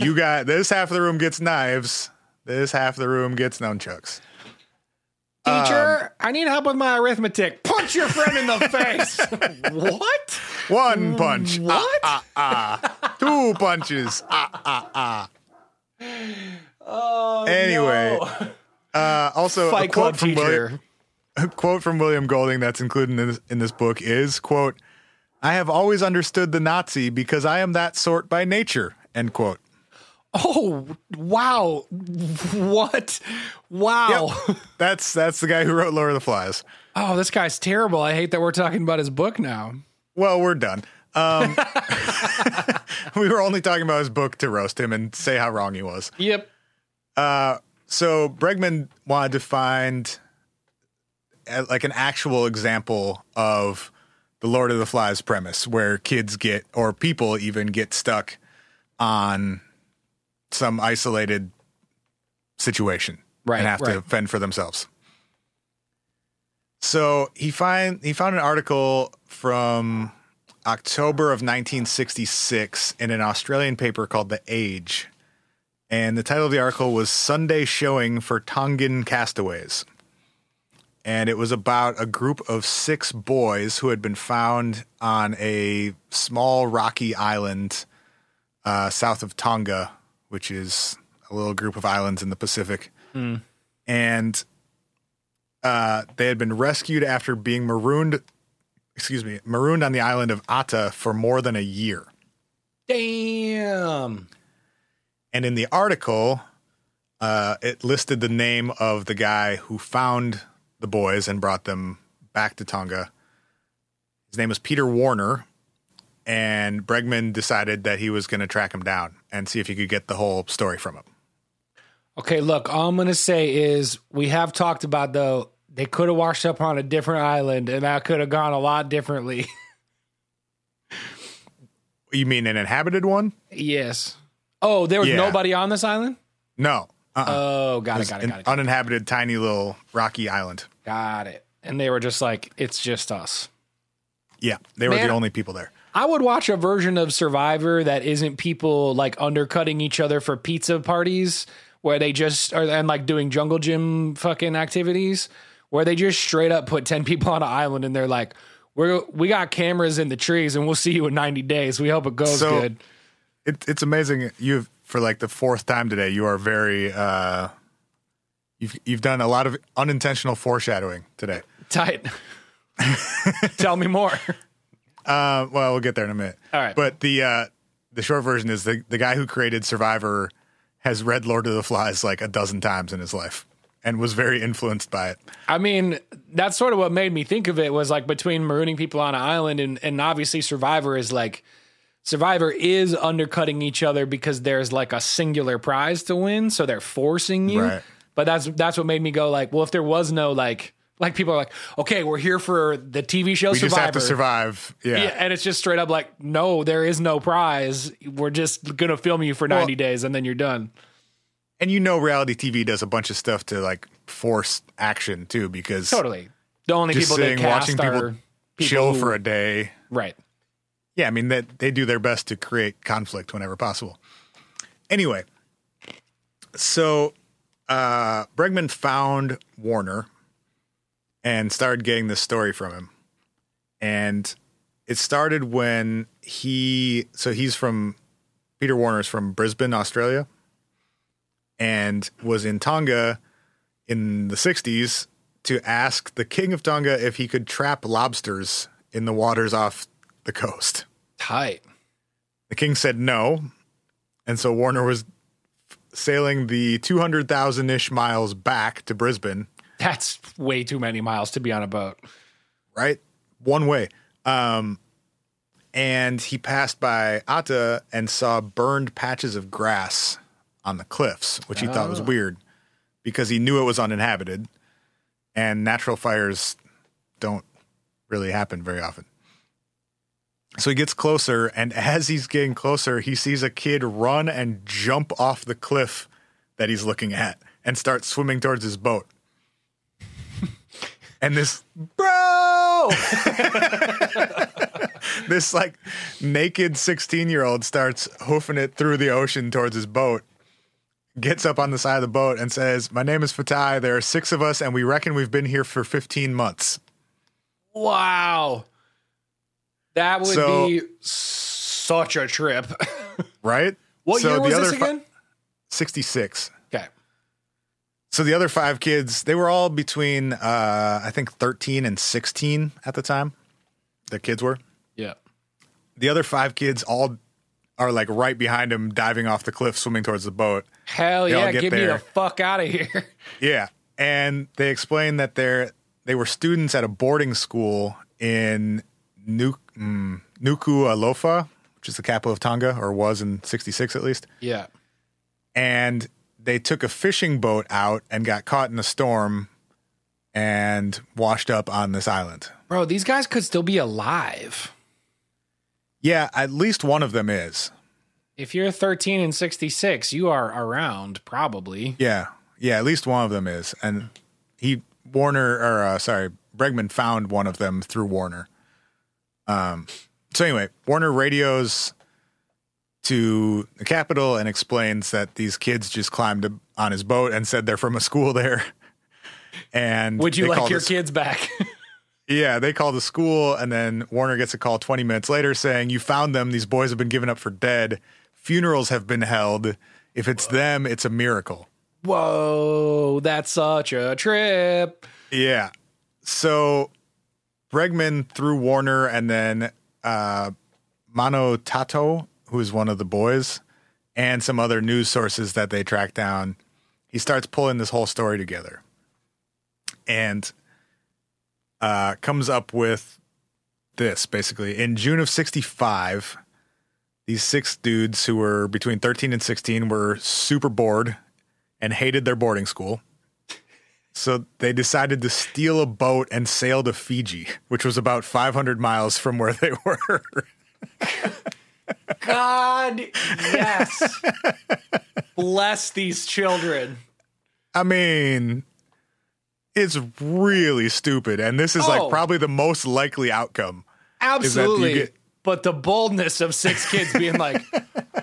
you got this half of the room gets knives. This half of the room gets nunchucks. Teacher, I need help with my arithmetic. Punch your friend in the face. what? One punch. What? Ah, ah, ah. Two punches. Ah, ah, ah. Oh, Anyway, uh, also a quote Club from William, a quote from William Golding that's included in this, in this book is quote I have always understood the Nazi because I am that sort by nature end quote Oh, wow. What? Wow. that's that's the guy who wrote Lord of the Flies Oh, this guy's terrible. I hate that we're talking about his book now. well we're done um, we were only talking about his book to roast him and say how wrong he was Yep. so Bregman wanted to find uh, like an actual example of the Lord of the Flies premise where kids get or people even get stuck on some isolated situation Right, and have to fend for themselves. So he find he found an article from October of 1966 in an Australian paper called The Age. And the title of the article was Sunday Showing for Tongan Castaways. And it was about a group of six boys who had been found on a small rocky island uh, south of Tonga, which is a little group of islands in the Pacific. And uh, they had been rescued after being marooned, excuse me, marooned on the island of Atta for more than a year. Damn. And in the article, uh, it listed the name of the guy who found the boys and brought them back to Tonga. His name was Peter Warner. And Bregman decided that he was going to track him down and see if he could get the whole story from him. Okay, look, all I'm going to say is we have talked about, though, they could have washed up on a different island and that could have gone a lot differently. You mean an inhabited one? yes. Oh, there was Yeah. nobody on this island? No. Uh-uh. Oh, got it, It's got it, got it. uninhabited, tiny little rocky island. Got it. And they were just like, it's just us. Yeah, they were Man. the only people there. I would watch a version of Survivor that isn't people like undercutting each other for pizza parties where they just are and like doing jungle gym fucking activities where they just straight up put 10 people on an island and they're like, we're, we got cameras in the trees and we'll see you in 90 days. We hope it goes So- good. It, it's amazing. You've for like the fourth time today. You are very. uh You've you've done a lot of unintentional foreshadowing today. Tight. Tell me more. Uh, well, we'll get there in a minute. All right. But the uh, the short version is the the guy who created Survivor has read Lord of the Flies like a dozen times in his life and was very influenced by it. I mean, that's sort of what made me think of it was like between marooning people on an island and, and obviously Survivor is like Survivor is undercutting each other because there's like a singular prize to win, so they're forcing you. Right. But that's that's what made me go like, well, if there was no like like people are like, okay, we're here for the TV show We Survivor. just have to survive. Yeah. Yeah, and it's just straight up like, no, there is no prize. We're just gonna film you for ninety days and then you're done. And you know, reality TV does a bunch of stuff to like force action too, because Totally. The only people they sitting cast watching are people, people chill who- for a day. right. Yeah, I mean that they do their best to create conflict whenever possible. Anyway, so uh Bregman found Warner and started getting this story from him. And it started when he so he's from Peter Warner's from Brisbane, Australia, and was in Tonga in the 60s to ask the king of Tonga if he could trap lobsters in the waters off the coast. Tight. The king said no. And so Warner was sailing the 200,000 ish miles back to Brisbane, That's way too many miles to be on a boat. right? One way. Um, and he passed by Atta and saw burned patches of grass on the cliffs, which he thought was weird because he knew it was uninhabited and natural fires don't really happen very often. So he gets closer, and as he's getting closer, he sees a kid run and jump off the cliff that he's looking at and start swimming towards his boat. And this Bro! this like naked 16 year old starts hoofing it through the ocean towards his boat gets up on the side of the boat and says my name is fatai there are six of us and we reckon we've been here for 15 months wow. That would So- be such a trip. right? what So year the was this other fi- again? 66. So the other five kids, they were all between, uh, I think, 13 and 16 at the time. The kids were. Yeah. The other five kids all are like right behind him, diving off the cliff, swimming towards the boat. Hell They yeah, get get me the fuck out of here. Yeah, and they explained that they're they were students at a boarding school in Nuk mm, Nuku'alofa, which is the capital of Tonga, or was in '66 at least. yeah. And they took a fishing boat out and got caught in a storm and washed up on this island. Bro, these guys could still be alive. Yeah, at least one of them is. If you're 13 and 66, you are around probably. Yeah, yeah, at least one of them is, and he Warner or uh, sorry Bregman found one of them through Warner. Um. So anyway, Warner radios to the Capital and explains that these kids just climbed on his boat and said they're from a school there. And Would you like your kids back? Yeah, they call the school, and then Warner gets a call 20 minutes later saying, You found them. These boys have been given up for dead. Funerals have been held. If it's them, it's a miracle. Whoa, that's such a trip. Yeah. So Bregman through Warner and then uh, Mano Totau, who is one of the boys, and some other news sources that they track down, he starts pulling this whole story together and uh, comes up with this basically. In June of 65, these six dudes who were between 13 and 16 were super bored and hated their boarding school. So they decided to steal a boat and sail to Fiji, which was about 500 miles from where they were. God, yes. Bless these children. I mean, it's really stupid. And this is Oh. like probably the most likely outcome. Absolutely. get- but the boldness of six kids being like,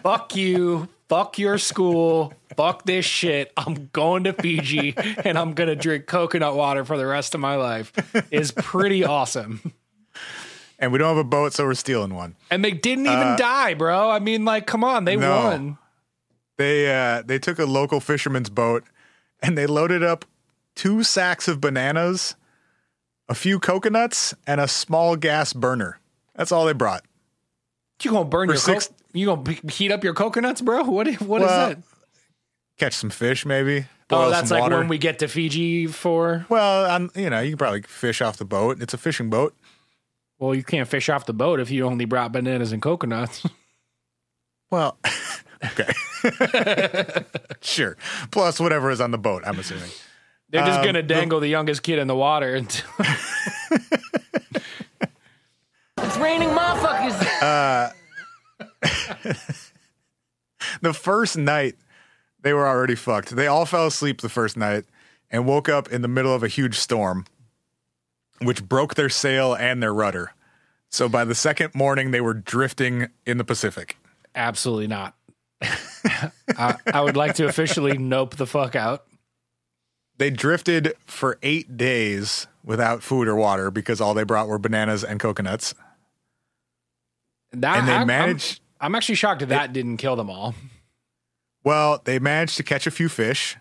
fuck you, fuck your school, fuck this shit. I'm going to Fiji and I'm going to drink coconut water for the rest of my life is pretty awesome. And we don't have a boat, so we're stealing one. And they didn't even die, bro. I mean, like, come on, they No. won. They uh, they took a local fisherman's boat and they loaded up two sacks of bananas, a few coconuts, and a small gas burner. That's all they brought. You gonna burn For your six- co- you gonna heat up your coconuts, bro? What? What is Well, that? Catch some fish, maybe. Oh, that's like water. when we get to Fiji for. Well, I'm, you know, you can probably fish off the boat. It's a fishing boat. Well, you can't fish off the boat if you only brought bananas and coconuts. Well, okay. sure. Plus whatever is on the boat, I'm assuming. They're just Um, gonna dangle the youngest kid in the water until It's raining motherfuckers. The first night, they were already fucked. They all fell asleep the first night and woke up in the middle of a huge storm, which broke their sail and their rudder. So by the second morning, they were drifting in the Pacific. absolutely not. I, I would like to officially nope the fuck out. They drifted for eight days without food or water because all they brought were bananas and coconuts. That, And they I'm- I'm- managed. I'm, actually shocked that that didn't kill them all. Well, they managed to catch a few fish,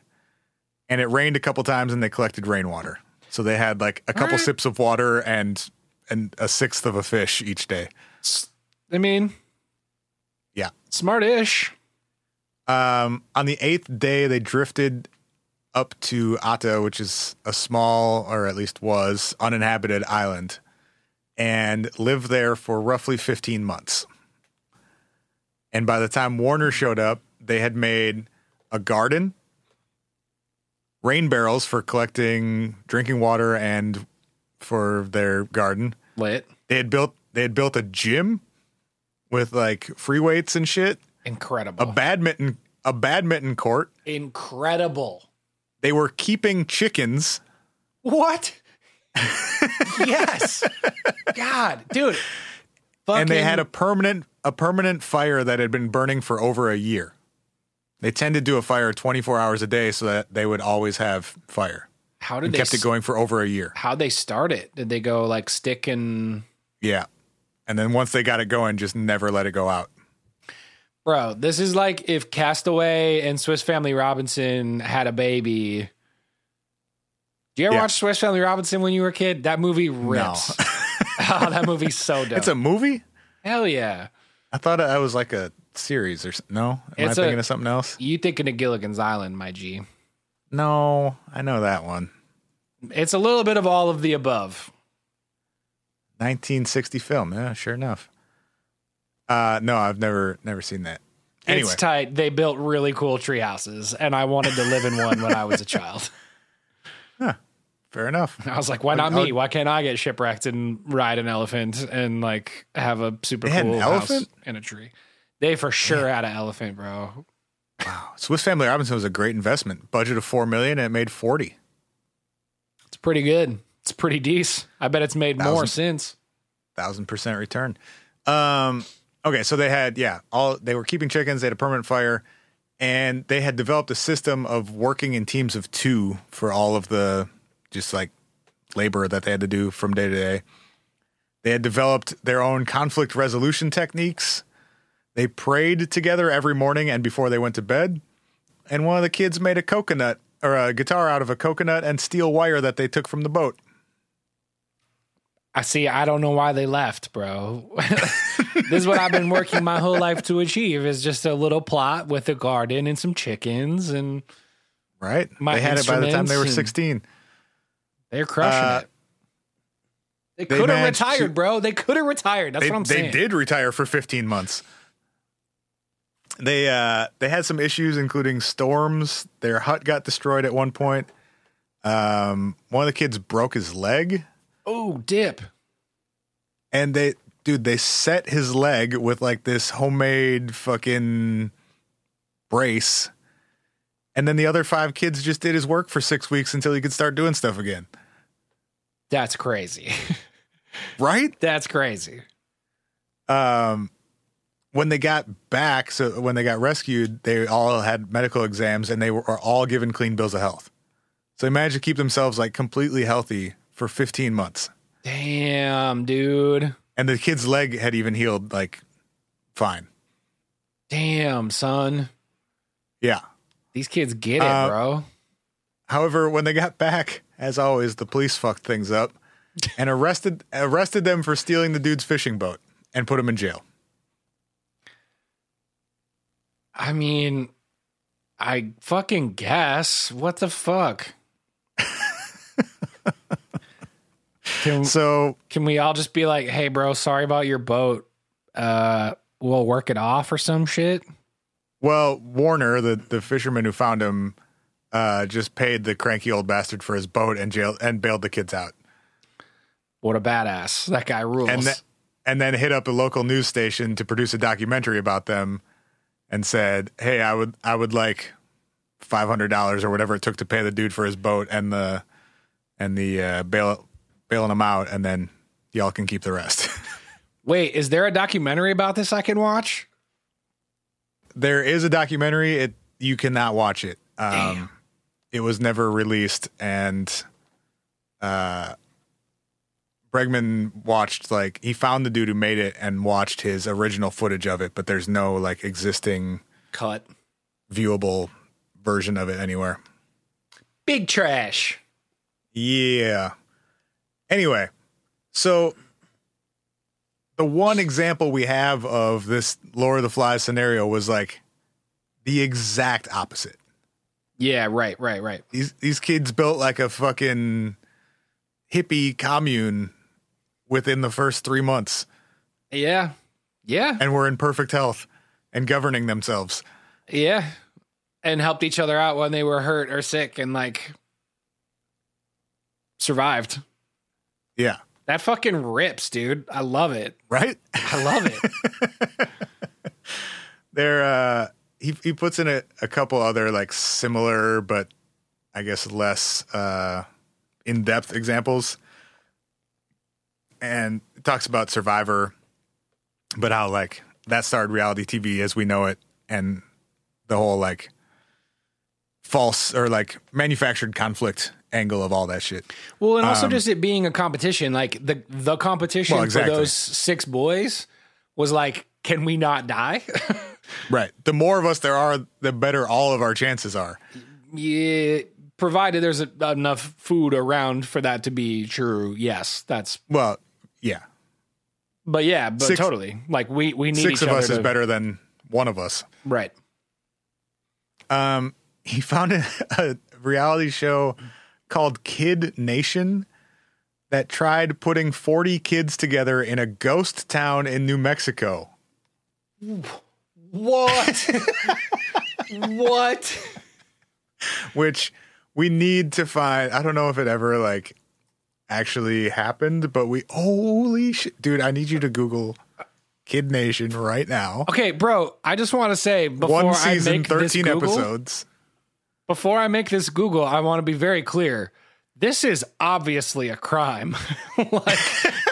and it rained a couple times, and they collected rainwater. So they had like a couple Alright. sips of water and and a sixth of a fish each day. I mean, Yeah. smart-ish. Um, on the eighth day, they drifted up to Atta, which is a small, or at least was, uninhabited island, and lived there for roughly 15 months. And by the time Warner showed up, they had made a garden, rain barrels for collecting drinking water and for their garden. Lit. They had built they had built a gym with like free weights and shit Incredible. a badminton a badminton court. Incredible. They were keeping chickens. What? yes. God, dude. and they had a permanent a permanent fire that had been burning for over a year. They tend to do a fire 24 hours a day so that they would always have fire. How did they kept it going for over a year. How'd they start it? Did they go like stick and Yeah. and then once they got it going, just never let it go out. Bro, this is like if Castaway and Swiss Family Robinson had a baby. Do you ever Yeah. watch Swiss Family Robinson when you were a kid? That movie rips. oh, that movie's so dope. It's a movie. Hell yeah. I thought it was like a series or no. Am It's I a- thinking of something else? You thinking of Gilligan's Island, my G. No, I know that one. It's a little bit of all of the above. 1960 film. Yeah, sure enough. Uh, no, I've never never seen that. Anyway, It's tight. They built really cool tree houses, and I wanted to live in one when I was a child. fair enough. I was like, why not me? Why can't I get shipwrecked and ride an elephant and like have a super cool house elephant? in a tree? They for sure had an elephant, bro. Wow. Swiss Family Robinson was a great investment. Budget of four million, and it made forty. It's pretty good. It's pretty decent. I bet it's made more Thousand. since. thousand percent return. Um, okay, so they had yeah, all they were keeping chickens. They had a permanent fire, and they had developed a system of working in teams of two for all of the just like labor that they had to do from day to day. They had developed their own conflict resolution techniques. They prayed together every morning and before they went to bed. And one of the kids made a coconut or a guitar out of a coconut and steel wire that they took from the boat. I see. I don't know why they left, bro. this is what I've been working my whole life to achieve is just a little plot with a garden and some chickens, and Right? They had it by the time they were 16. they're crushing Uh, it. They they could have retired, to- bro. They could have retired. That's they, what I'm saying. they did retire for 15 months. They uh they had some issues including storms. Their hut got destroyed at one point. Um one of the kids broke his leg Oh, dip. and they dude they set his leg with like this homemade fucking brace. And then the other five kids just did his work for 6 weeks until he could start doing stuff again. That's crazy. Right? That's crazy. um when they got back so when they got rescued they all had medical exams and they were all given clean bills of health so they managed to keep themselves like completely healthy for 15 months Damn, dude. and the kid's leg had even healed like fine Damn, son. yeah These kids get it, Uh, bro. however when they got back as always the police fucked things up and arrested arrested them for stealing the dude's fishing boat and put him in jail I mean, I fucking guess. What the fuck? can, so can we all just be like, hey, bro, sorry about your boat. Uh, we'll work it off or some shit? Well, Warner, the the fisherman who found him, uh, just paid the cranky old bastard for his boat and jail and bailed the kids out, What a badass. That guy rules. and th- and then hit up a local news station to produce a documentary about them, and said, "Hey, I would I would like five hundred dollars or whatever it took to pay the dude for his boat and the and the uh, bail bailing him out, and then y'all can keep the rest." Wait, is there a documentary about this I can watch? there is a documentary. It you cannot watch it. Um, Damn. It was never released, and uh, Bregman watched like he found the dude who made it and watched his original footage of it, but there's no like existing Cut. viewable version of it anywhere. Big trash. Yeah. Anyway, so the one example we have of this Lord of the Flies scenario was like the exact opposite. Yeah, right, right, right. These these kids built like a fucking hippie commune within the first three months Yeah. Yeah. and were in perfect health and governing themselves. Yeah. And helped each other out when they were hurt or sick and like survived. Yeah. That fucking rips, dude. I love it. Right? I love it. there uh he he puts in a, a couple other like similar but I guess less uh in-depth examples and talks about Survivor but how like that started reality TV as we know it and the whole like false or like manufactured conflict angle of all that shit. Well, and also just it being a competition, like the the competition Um, Well, exactly. for those six boys was like, can we not die? Right. The more of us there are, the better all of our chances are. yeah, provided there's a, enough food around for that to be true. Yes, that's. Well, yeah. But yeah, but Six- totally. Like we we need Six of us is better than one of us. Right. Um, he founded a reality show called Kid Nation that tried putting 40 kids together in a ghost town in New Mexico. What? what? which we need to find. I don't know if it ever like actually happened, but we holy shit, dude! I need you to Google Kid Nation right now. Okay, bro. I just want to say before One I season, make this thirteen Google, episodes. Before I make this Google, I want to be very clear. This is obviously a crime. like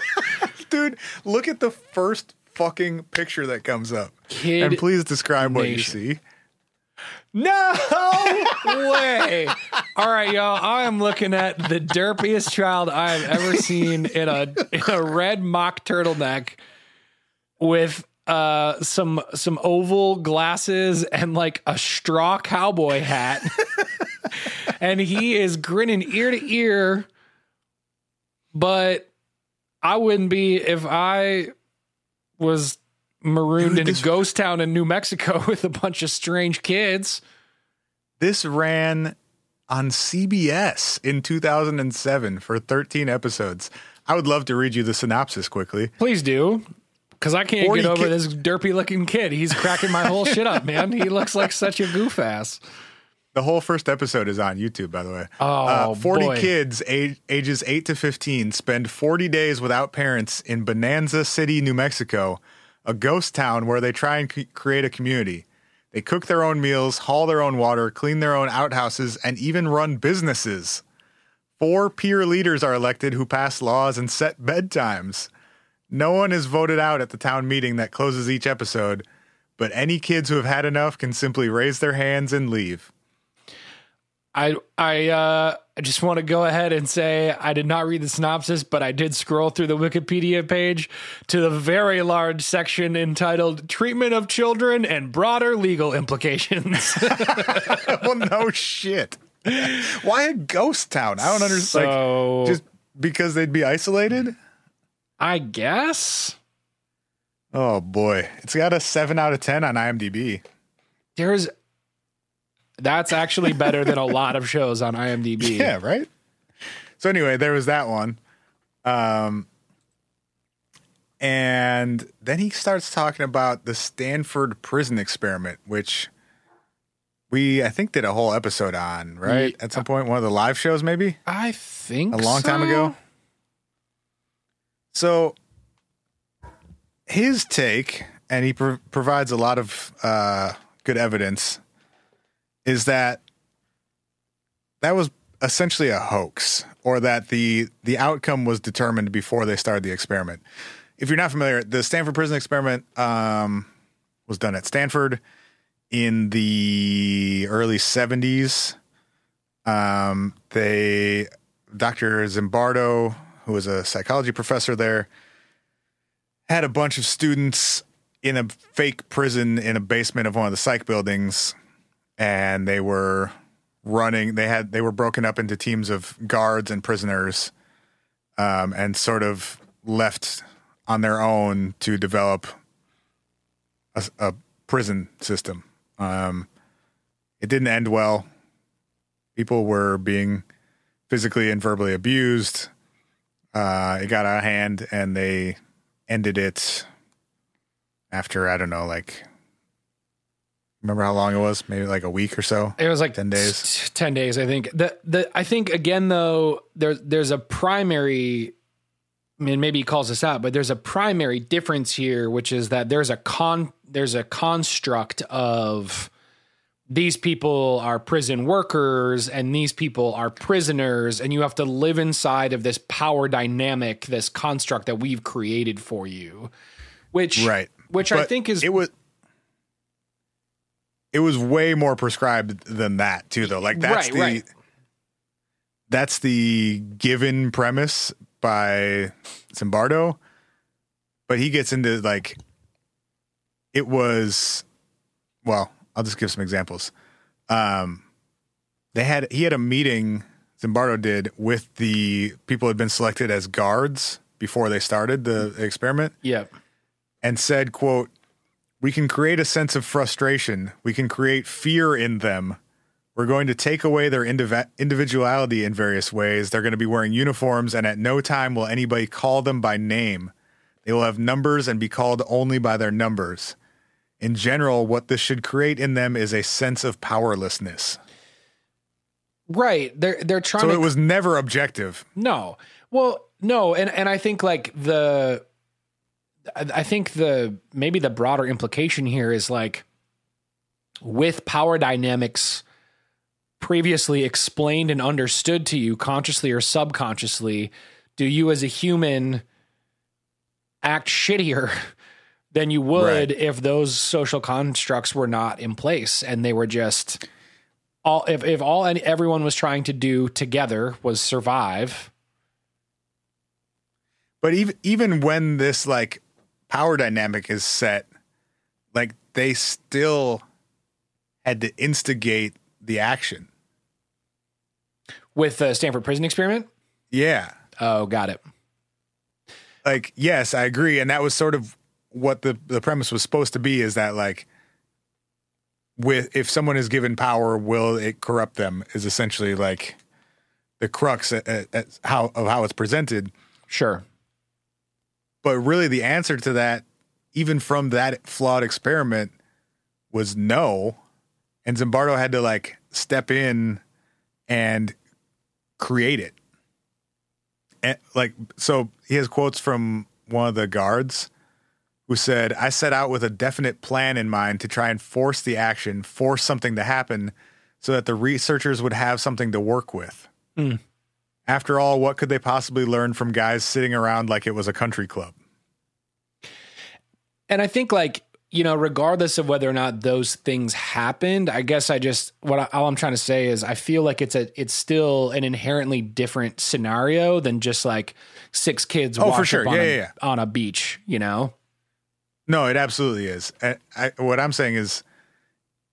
Dude, look at the first fucking picture that comes up, Kid and please describe what you see. No way. All right, y'all. I am looking at the derpiest child I have ever seen in a in a red mock turtleneck with uh some some oval glasses and like a straw cowboy hat. and he is grinning ear to ear. But I wouldn't be if I was marooned Dude, in a ghost town in New Mexico with a bunch of strange kids. This ran on CBS in 2007 for 13 episodes. I would love to read you the synopsis quickly. Please do. Because I can't get over kid- this derpy looking kid. He's cracking my whole shit up, man. He looks like such a goof ass. The whole first episode is on YouTube, by the way. Oh, Uh, 40 boy. kids age, ages 8 to 15 spend 40 days without parents in Bonanza City, New Mexico, a ghost town where they try and c- create a community. They cook their own meals, haul their own water, clean their own outhouses, and even run businesses. Four peer leaders are elected who pass laws and set bedtimes. No one is voted out at the town meeting that closes each episode, but any kids who have had enough can simply raise their hands and leave. I I uh I just want to go ahead and say I did not read the synopsis, but I did scroll through the Wikipedia page to the very large section entitled Treatment of Children and Broader Legal Implications. well, no shit. Why a ghost town? I don't understand. So- like, just because they'd be isolated? I guess Oh boy, it's got a seven out of ten on IMDb. there's that's actually better than a lot of shows on IMDb. Yeah, right. So anyway, there was that one, um, and then he starts talking about the Stanford prison experiment, which we I think did a whole episode on, right? At some point, one of the live shows, maybe. I think a long time ago. So his take, and he pro- provides a lot of uh, good evidence, is that that was essentially a hoax, or that the the outcome was determined before they started the experiment. If you're not familiar, the Stanford prison experiment um, was done at Stanford in the early 70s. Um, they Dr. Zimbardo, who was a psychology professor there, had a bunch of students in a fake prison in a basement of one of the psych buildings, and they were running. They had they were broken up into teams of guards and prisoners, um, and sort of left on their own to develop a, a prison system. Um, it didn't end well. People were being physically and verbally abused. Uh, it got out of hand, and they ended it after I don't know, like remember how long it was? Maybe like a week or so. It was like 10 days. Ten days, I think. The the I think again though there's there's a primary. I mean, maybe he calls this out, but there's a primary difference here, which is that there's a con there's a construct of these people are prison workers and these people are prisoners, and you have to live inside of this power dynamic, this construct that we've created for you. Which Right. which I think is it was it was way more prescribed than that too though. Like that's Right, the right. that's the given premise by Zimbardo. But he gets into like it was well, I'll just give some examples. Um they had he had a meeting Zimbardo did with the people who had been selected as guards before they started the experiment Yep. and said, quote, we can create a sense of frustration. We can create fear in them. We're going to take away their indiv- individuality in various ways. They're going to be wearing uniforms, and at no time will anybody call them by name. They will have numbers and be called only by their numbers. In general, what this should create in them is a sense of powerlessness. Right. They're they're trying So to it was never objective. No. Well, no, and and I think like the I I think the maybe the broader implication here is like with power dynamics previously explained and understood to you consciously or subconsciously, do you as a human act shittier than you would Right. if those social constructs were not in place and they were just all if, if all any, everyone was trying to do together was survive But even even when this like power dynamic is set, like they still had to instigate the action. with the Stanford prison experiment. Yeah. Oh, got it. Like yes, I agree and that was sort of what the the premise was supposed to be is that like with if someone is given power will it corrupt them is essentially like the crux at, at, at how of how it's presented. Sure. But really, the answer to that, even from that flawed experiment, was no. And Zimbardo had to like step in and create it. And like, so he has quotes from one of the guards who said, I set out with a definite plan in mind to try and force the action, force something to happen so that the researchers would have something to work with. Mm. After all, what could they possibly learn from guys sitting around like it was a country club? And I think like you know, regardless of whether or not those things happened, I guess I just what I, all I'm trying to say is I feel like it's a it's still an inherently different scenario than just like six kids. Oh, for sure. up on, Yeah, a, yeah, yeah. on a beach. You know. No, it absolutely is. And I, what I'm saying is,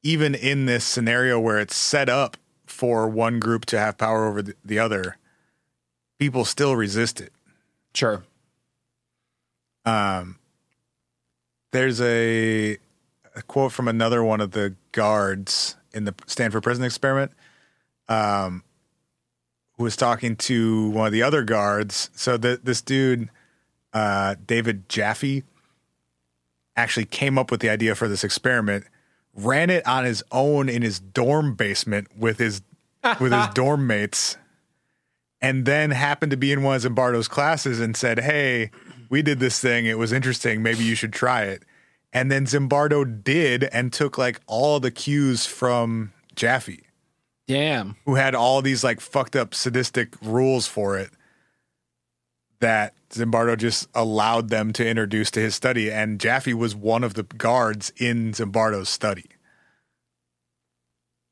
even in this scenario where it's set up for one group to have power over the, the other, people still resist it. Sure. Um, there's a, a quote from another one of the guards in the Stanford prison experiment, um, who was talking to one of the other guards. So the, this dude, uh, David Jaffe, actually came up with the idea for this experiment, ran it on his own in his dorm basement with his with his dorm mates, and then happened to be in one of Zimbardo's classes and said, "Hey, we did this thing. It was interesting. Maybe you should try it." And then Zimbardo did and took like all the cues from Jaffe, Damn. who had all these like fucked up sadistic rules for it that Zimbardo just allowed them to introduce to his study. And Jaffe was one of the guards in Zimbardo's study.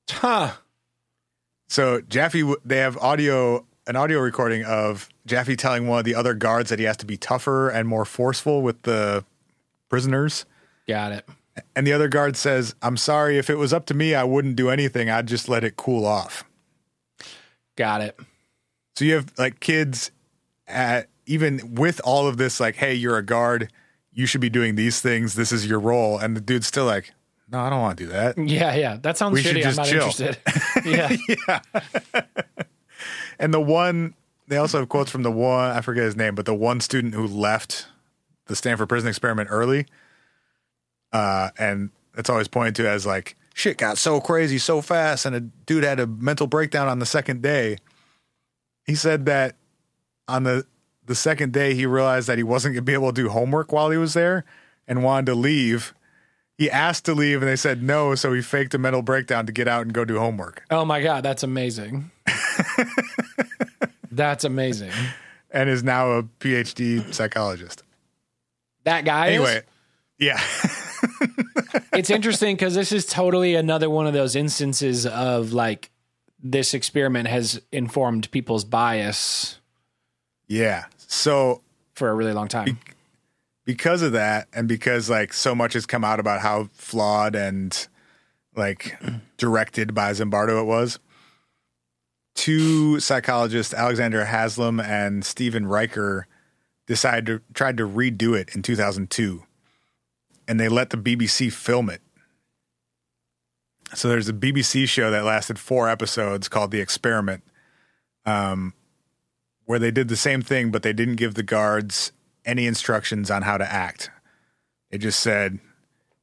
Huh. So Jaffe, they have audio, an audio recording of Jaffe telling one of the other guards that he has to be tougher and more forceful with the prisoners. Got it. And the other guard says, I'm sorry, if it was up to me, I wouldn't do anything. I'd just let it cool off. Got it. So you have like kids at even with all of this, like, hey, you're a guard, you should be doing these things. This is your role. And the dude's still like, no, I don't want to do that. Yeah, yeah. That sounds We shitty. I'm not chill. interested. yeah. And the one, they also have quotes from the one, I forget his name, but the one student who left the Stanford prison experiment early. Uh, and it's always pointed to as like, shit got so crazy so fast. And a dude had a mental breakdown on the second day. He said that on the, the second day, he realized that he wasn't going to be able to do homework while he was there and wanted to leave. He asked to leave and they said no. So he faked a mental breakdown to get out and go do homework. Oh my god, that's amazing. that's amazing. and is now a PhD psychologist. That guy. is? Anyway, yeah. it's interesting because this is totally another one of those instances of like this experiment has informed people's bias Yeah. So for a really long time. because of that, and because like so much has come out about how flawed and like directed by Zimbardo it was, two psychologists, Alexander Haslam and Stephen Reicher, decided to tried to redo it in 2002, and they let the BBC film it. So there's a BBC show that lasted four episodes called The Experiment, um, where they did the same thing, but they didn't give the guards any instructions on how to act. They just said,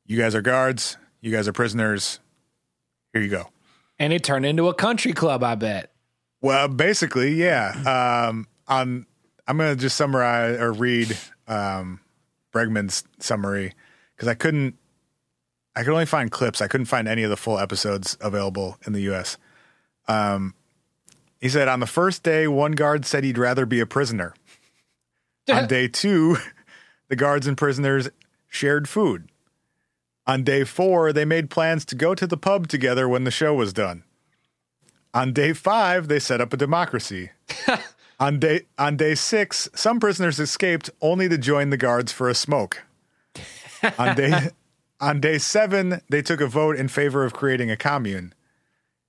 "You guys are guards. You guys are prisoners. Here you go." And it turned into a country club, I bet. Well, basically, yeah. Um, on I'm going to just summarize or read um, Bregman's summary because I couldn't. I could only find clips. I couldn't find any of the full episodes available in the U.S. Um, he said on the first day, one guard said he'd rather be a prisoner. on day two, the guards and prisoners shared food. On day four, they made plans to go to the pub together when the show was done. On day five, they set up a democracy. on day on day six, some prisoners escaped only to join the guards for a smoke. on day on day seven, they took a vote in favor of creating a commune.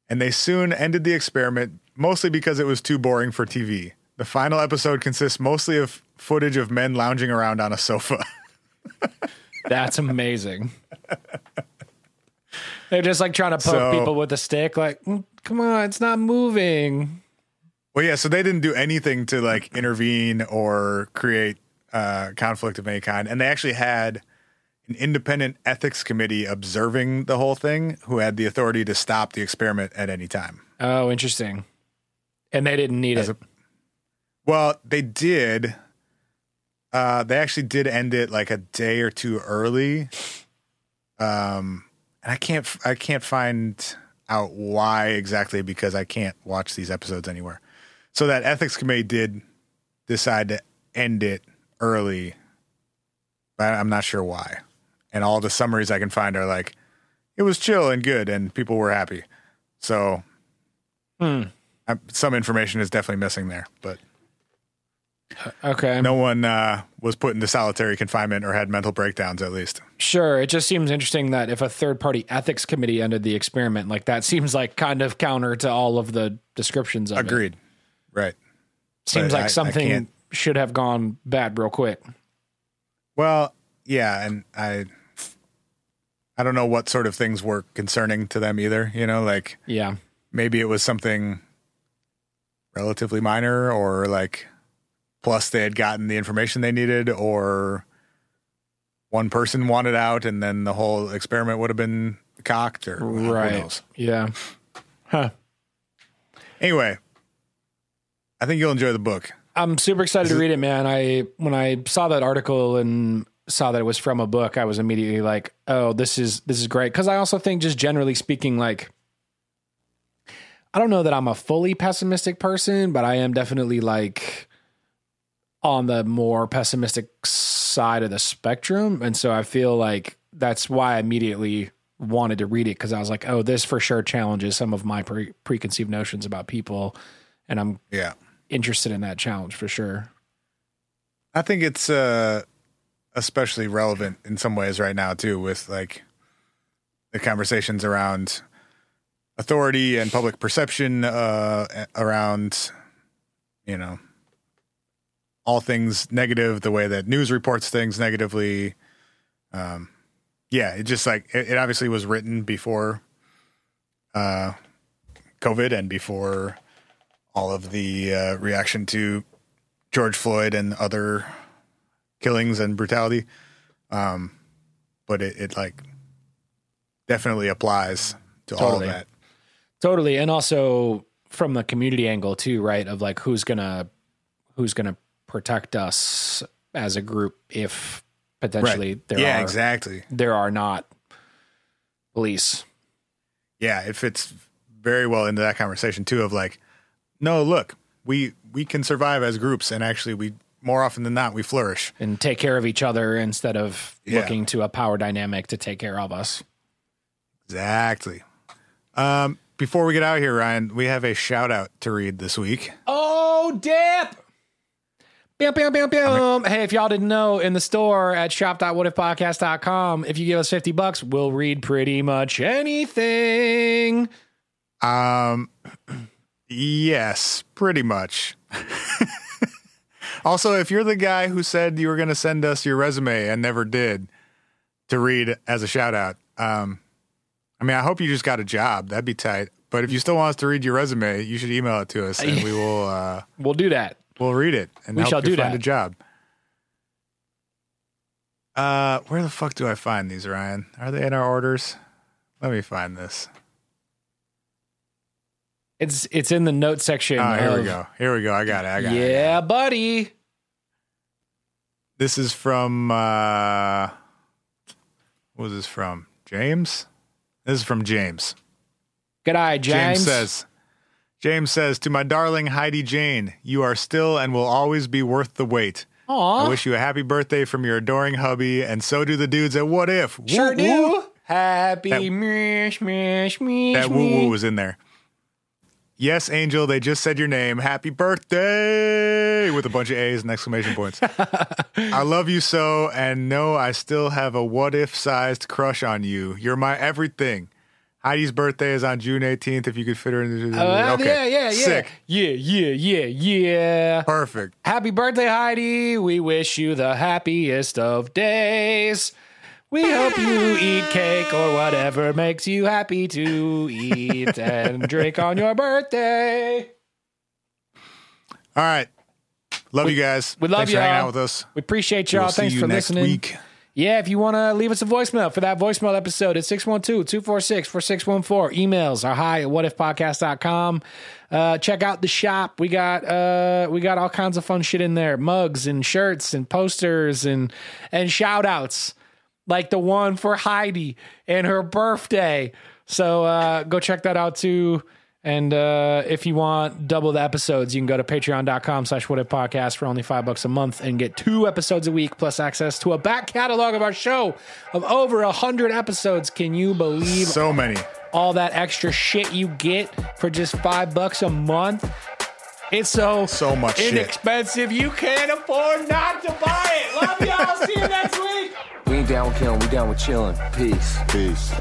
And they soon ended the experiment, mostly because it was too boring for TV. The final episode consists mostly of footage of men lounging around on a sofa. That's amazing. They're just like trying to poke So- people with a stick, like, "Mm, come on, it's not moving. Well, yeah, so they didn't do anything to like intervene or create uh, conflict of any kind, and they actually had an independent ethics committee observing the whole thing, who had the authority to stop the experiment at any time. Oh, interesting. And they didn't need As it. a- Well, they did. Uh, they actually did end it like a day or two early. Um, and I can't, I can't find out why exactly because I can't watch these episodes anywhere. So that ethics committee did decide to end it early, but I'm not sure why. And all the summaries I can find are like, it was chill and good, and people were happy. So Hmm. um, some information is definitely missing there, but Okay. no one uh, was put into solitary confinement or had mental breakdowns, at least. Sure. It just seems interesting that if a third party ethics committee ended the experiment, like that seems like kind of counter to all of the descriptions of it. Agreed. Right. Seems But I- I like something can't- should have gone bad real quick. Well, yeah, and I, I don't know what sort of things were concerning to them either. You know, like Yeah. maybe it was something relatively minor, or like plus they had gotten the information they needed, or one person wanted out, and then the whole experiment would have been cocked, or Right. Yeah. Huh. Anyway, I think you'll enjoy the book. I'm super excited to read it, man. I when I saw that article and saw that it was from a book, I was immediately like, "Oh, this is this is great." Because I also think, just generally speaking, like I don't know that I'm a fully pessimistic person, but I am definitely like on the more pessimistic side of the spectrum, and so I feel like that's why I immediately wanted to read it because I was like, "Oh, this for sure challenges some of my pre- preconceived notions about people," and I'm Yeah. interested in that challenge for sure. I think it's uh, especially relevant in some ways right now too, with like the conversations around authority and public perception uh, around, you know, all things negative, the way that news reports things negatively. Um, yeah, it just like it, it obviously was written before uh, COVID and before all of the uh, reaction to George Floyd and other killings and brutality. Um, but it, it like definitely applies to all of that. Totally. And also from the community angle too, right? Of like who's gonna who's gonna protect us as a group if potentially there yeah, are exactly. there are not police. Yeah, it fits very well into that conversation too of like, no, look, we we can survive as groups and actually we more often than not we flourish. And take care of each other instead of Yeah. looking to a power dynamic to take care of us. Exactly. Um, before we get out here, Ryan, we have a shout out to read this week. Oh, dip. Bam, bam, bam, bam. Hey, if y'all didn't know, in the store at shop.whatifpodcast.com, if you give us 50 bucks, we'll read pretty much anything. Um, yes, pretty much. also, if you're the guy who said you were going to send us your resume and never did to read as a shout out, um, I mean, I hope you just got a job. That'd be tight. But if you still want us to read your resume, you should email it to us, and we will uh, We'll do that. We'll read it and We help shall you do find that. a job. Uh, where the fuck do I find these, Ryan? Are they in our orders? Let me find this. It's it's in the note section. Oh, here we go. Here we go. I got it. I got got it. Yeah, buddy. This is from uh what was this from? James? This is from James. Good eye, James, James. says James says to my darling Heidi Jane, you are still and will always be worth the wait. Aww. I wish you a happy birthday from your adoring hubby, and so do the dudes at What If. Woo, sure woo. do. Happy That- mish, mish, mish, That woo woo was in there. Yes, Angel, they just said your name. Happy birthday! With a bunch of A's and exclamation points. I love you so, and know I still have a what if sized crush on you. You're my everything. Heidi's birthday is on June 18th. If you could fit her in the. Uh, okay. Yeah, yeah, yeah. Sick. Yeah, yeah, yeah, yeah. Perfect. Happy birthday, Heidi. We wish you the happiest of days. We hope you eat cake or whatever makes you happy to eat and drink on your birthday. All right. Love you guys. we love Thanks for hanging out with us. We appreciate We'll y'all. see Thanks you for next listening. week. Yeah, if you want to leave us a voicemail for that voicemail episode, it's 612-246-4614. Emails are hi at whatifpodcast.com. Uh, check out the shop. We got uh, we got all kinds of fun shit in there. Mugs and shirts and posters and and shout outs. Like the one for Heidi and her birthday. So uh, go check that out too. And uh, if you want double the episodes, you can go to patreon.com slash what if podcast for only five bucks a month and get two episodes a week plus access to a back catalog of our show of over a hundred episodes. Can you believe So many. all that extra shit you get for just five bucks a month? It's so So much shit. inexpensive you can't afford not to buy it. Love y'all. See you next week. We ain't down with killing, we down with chilling. Peace. Peace.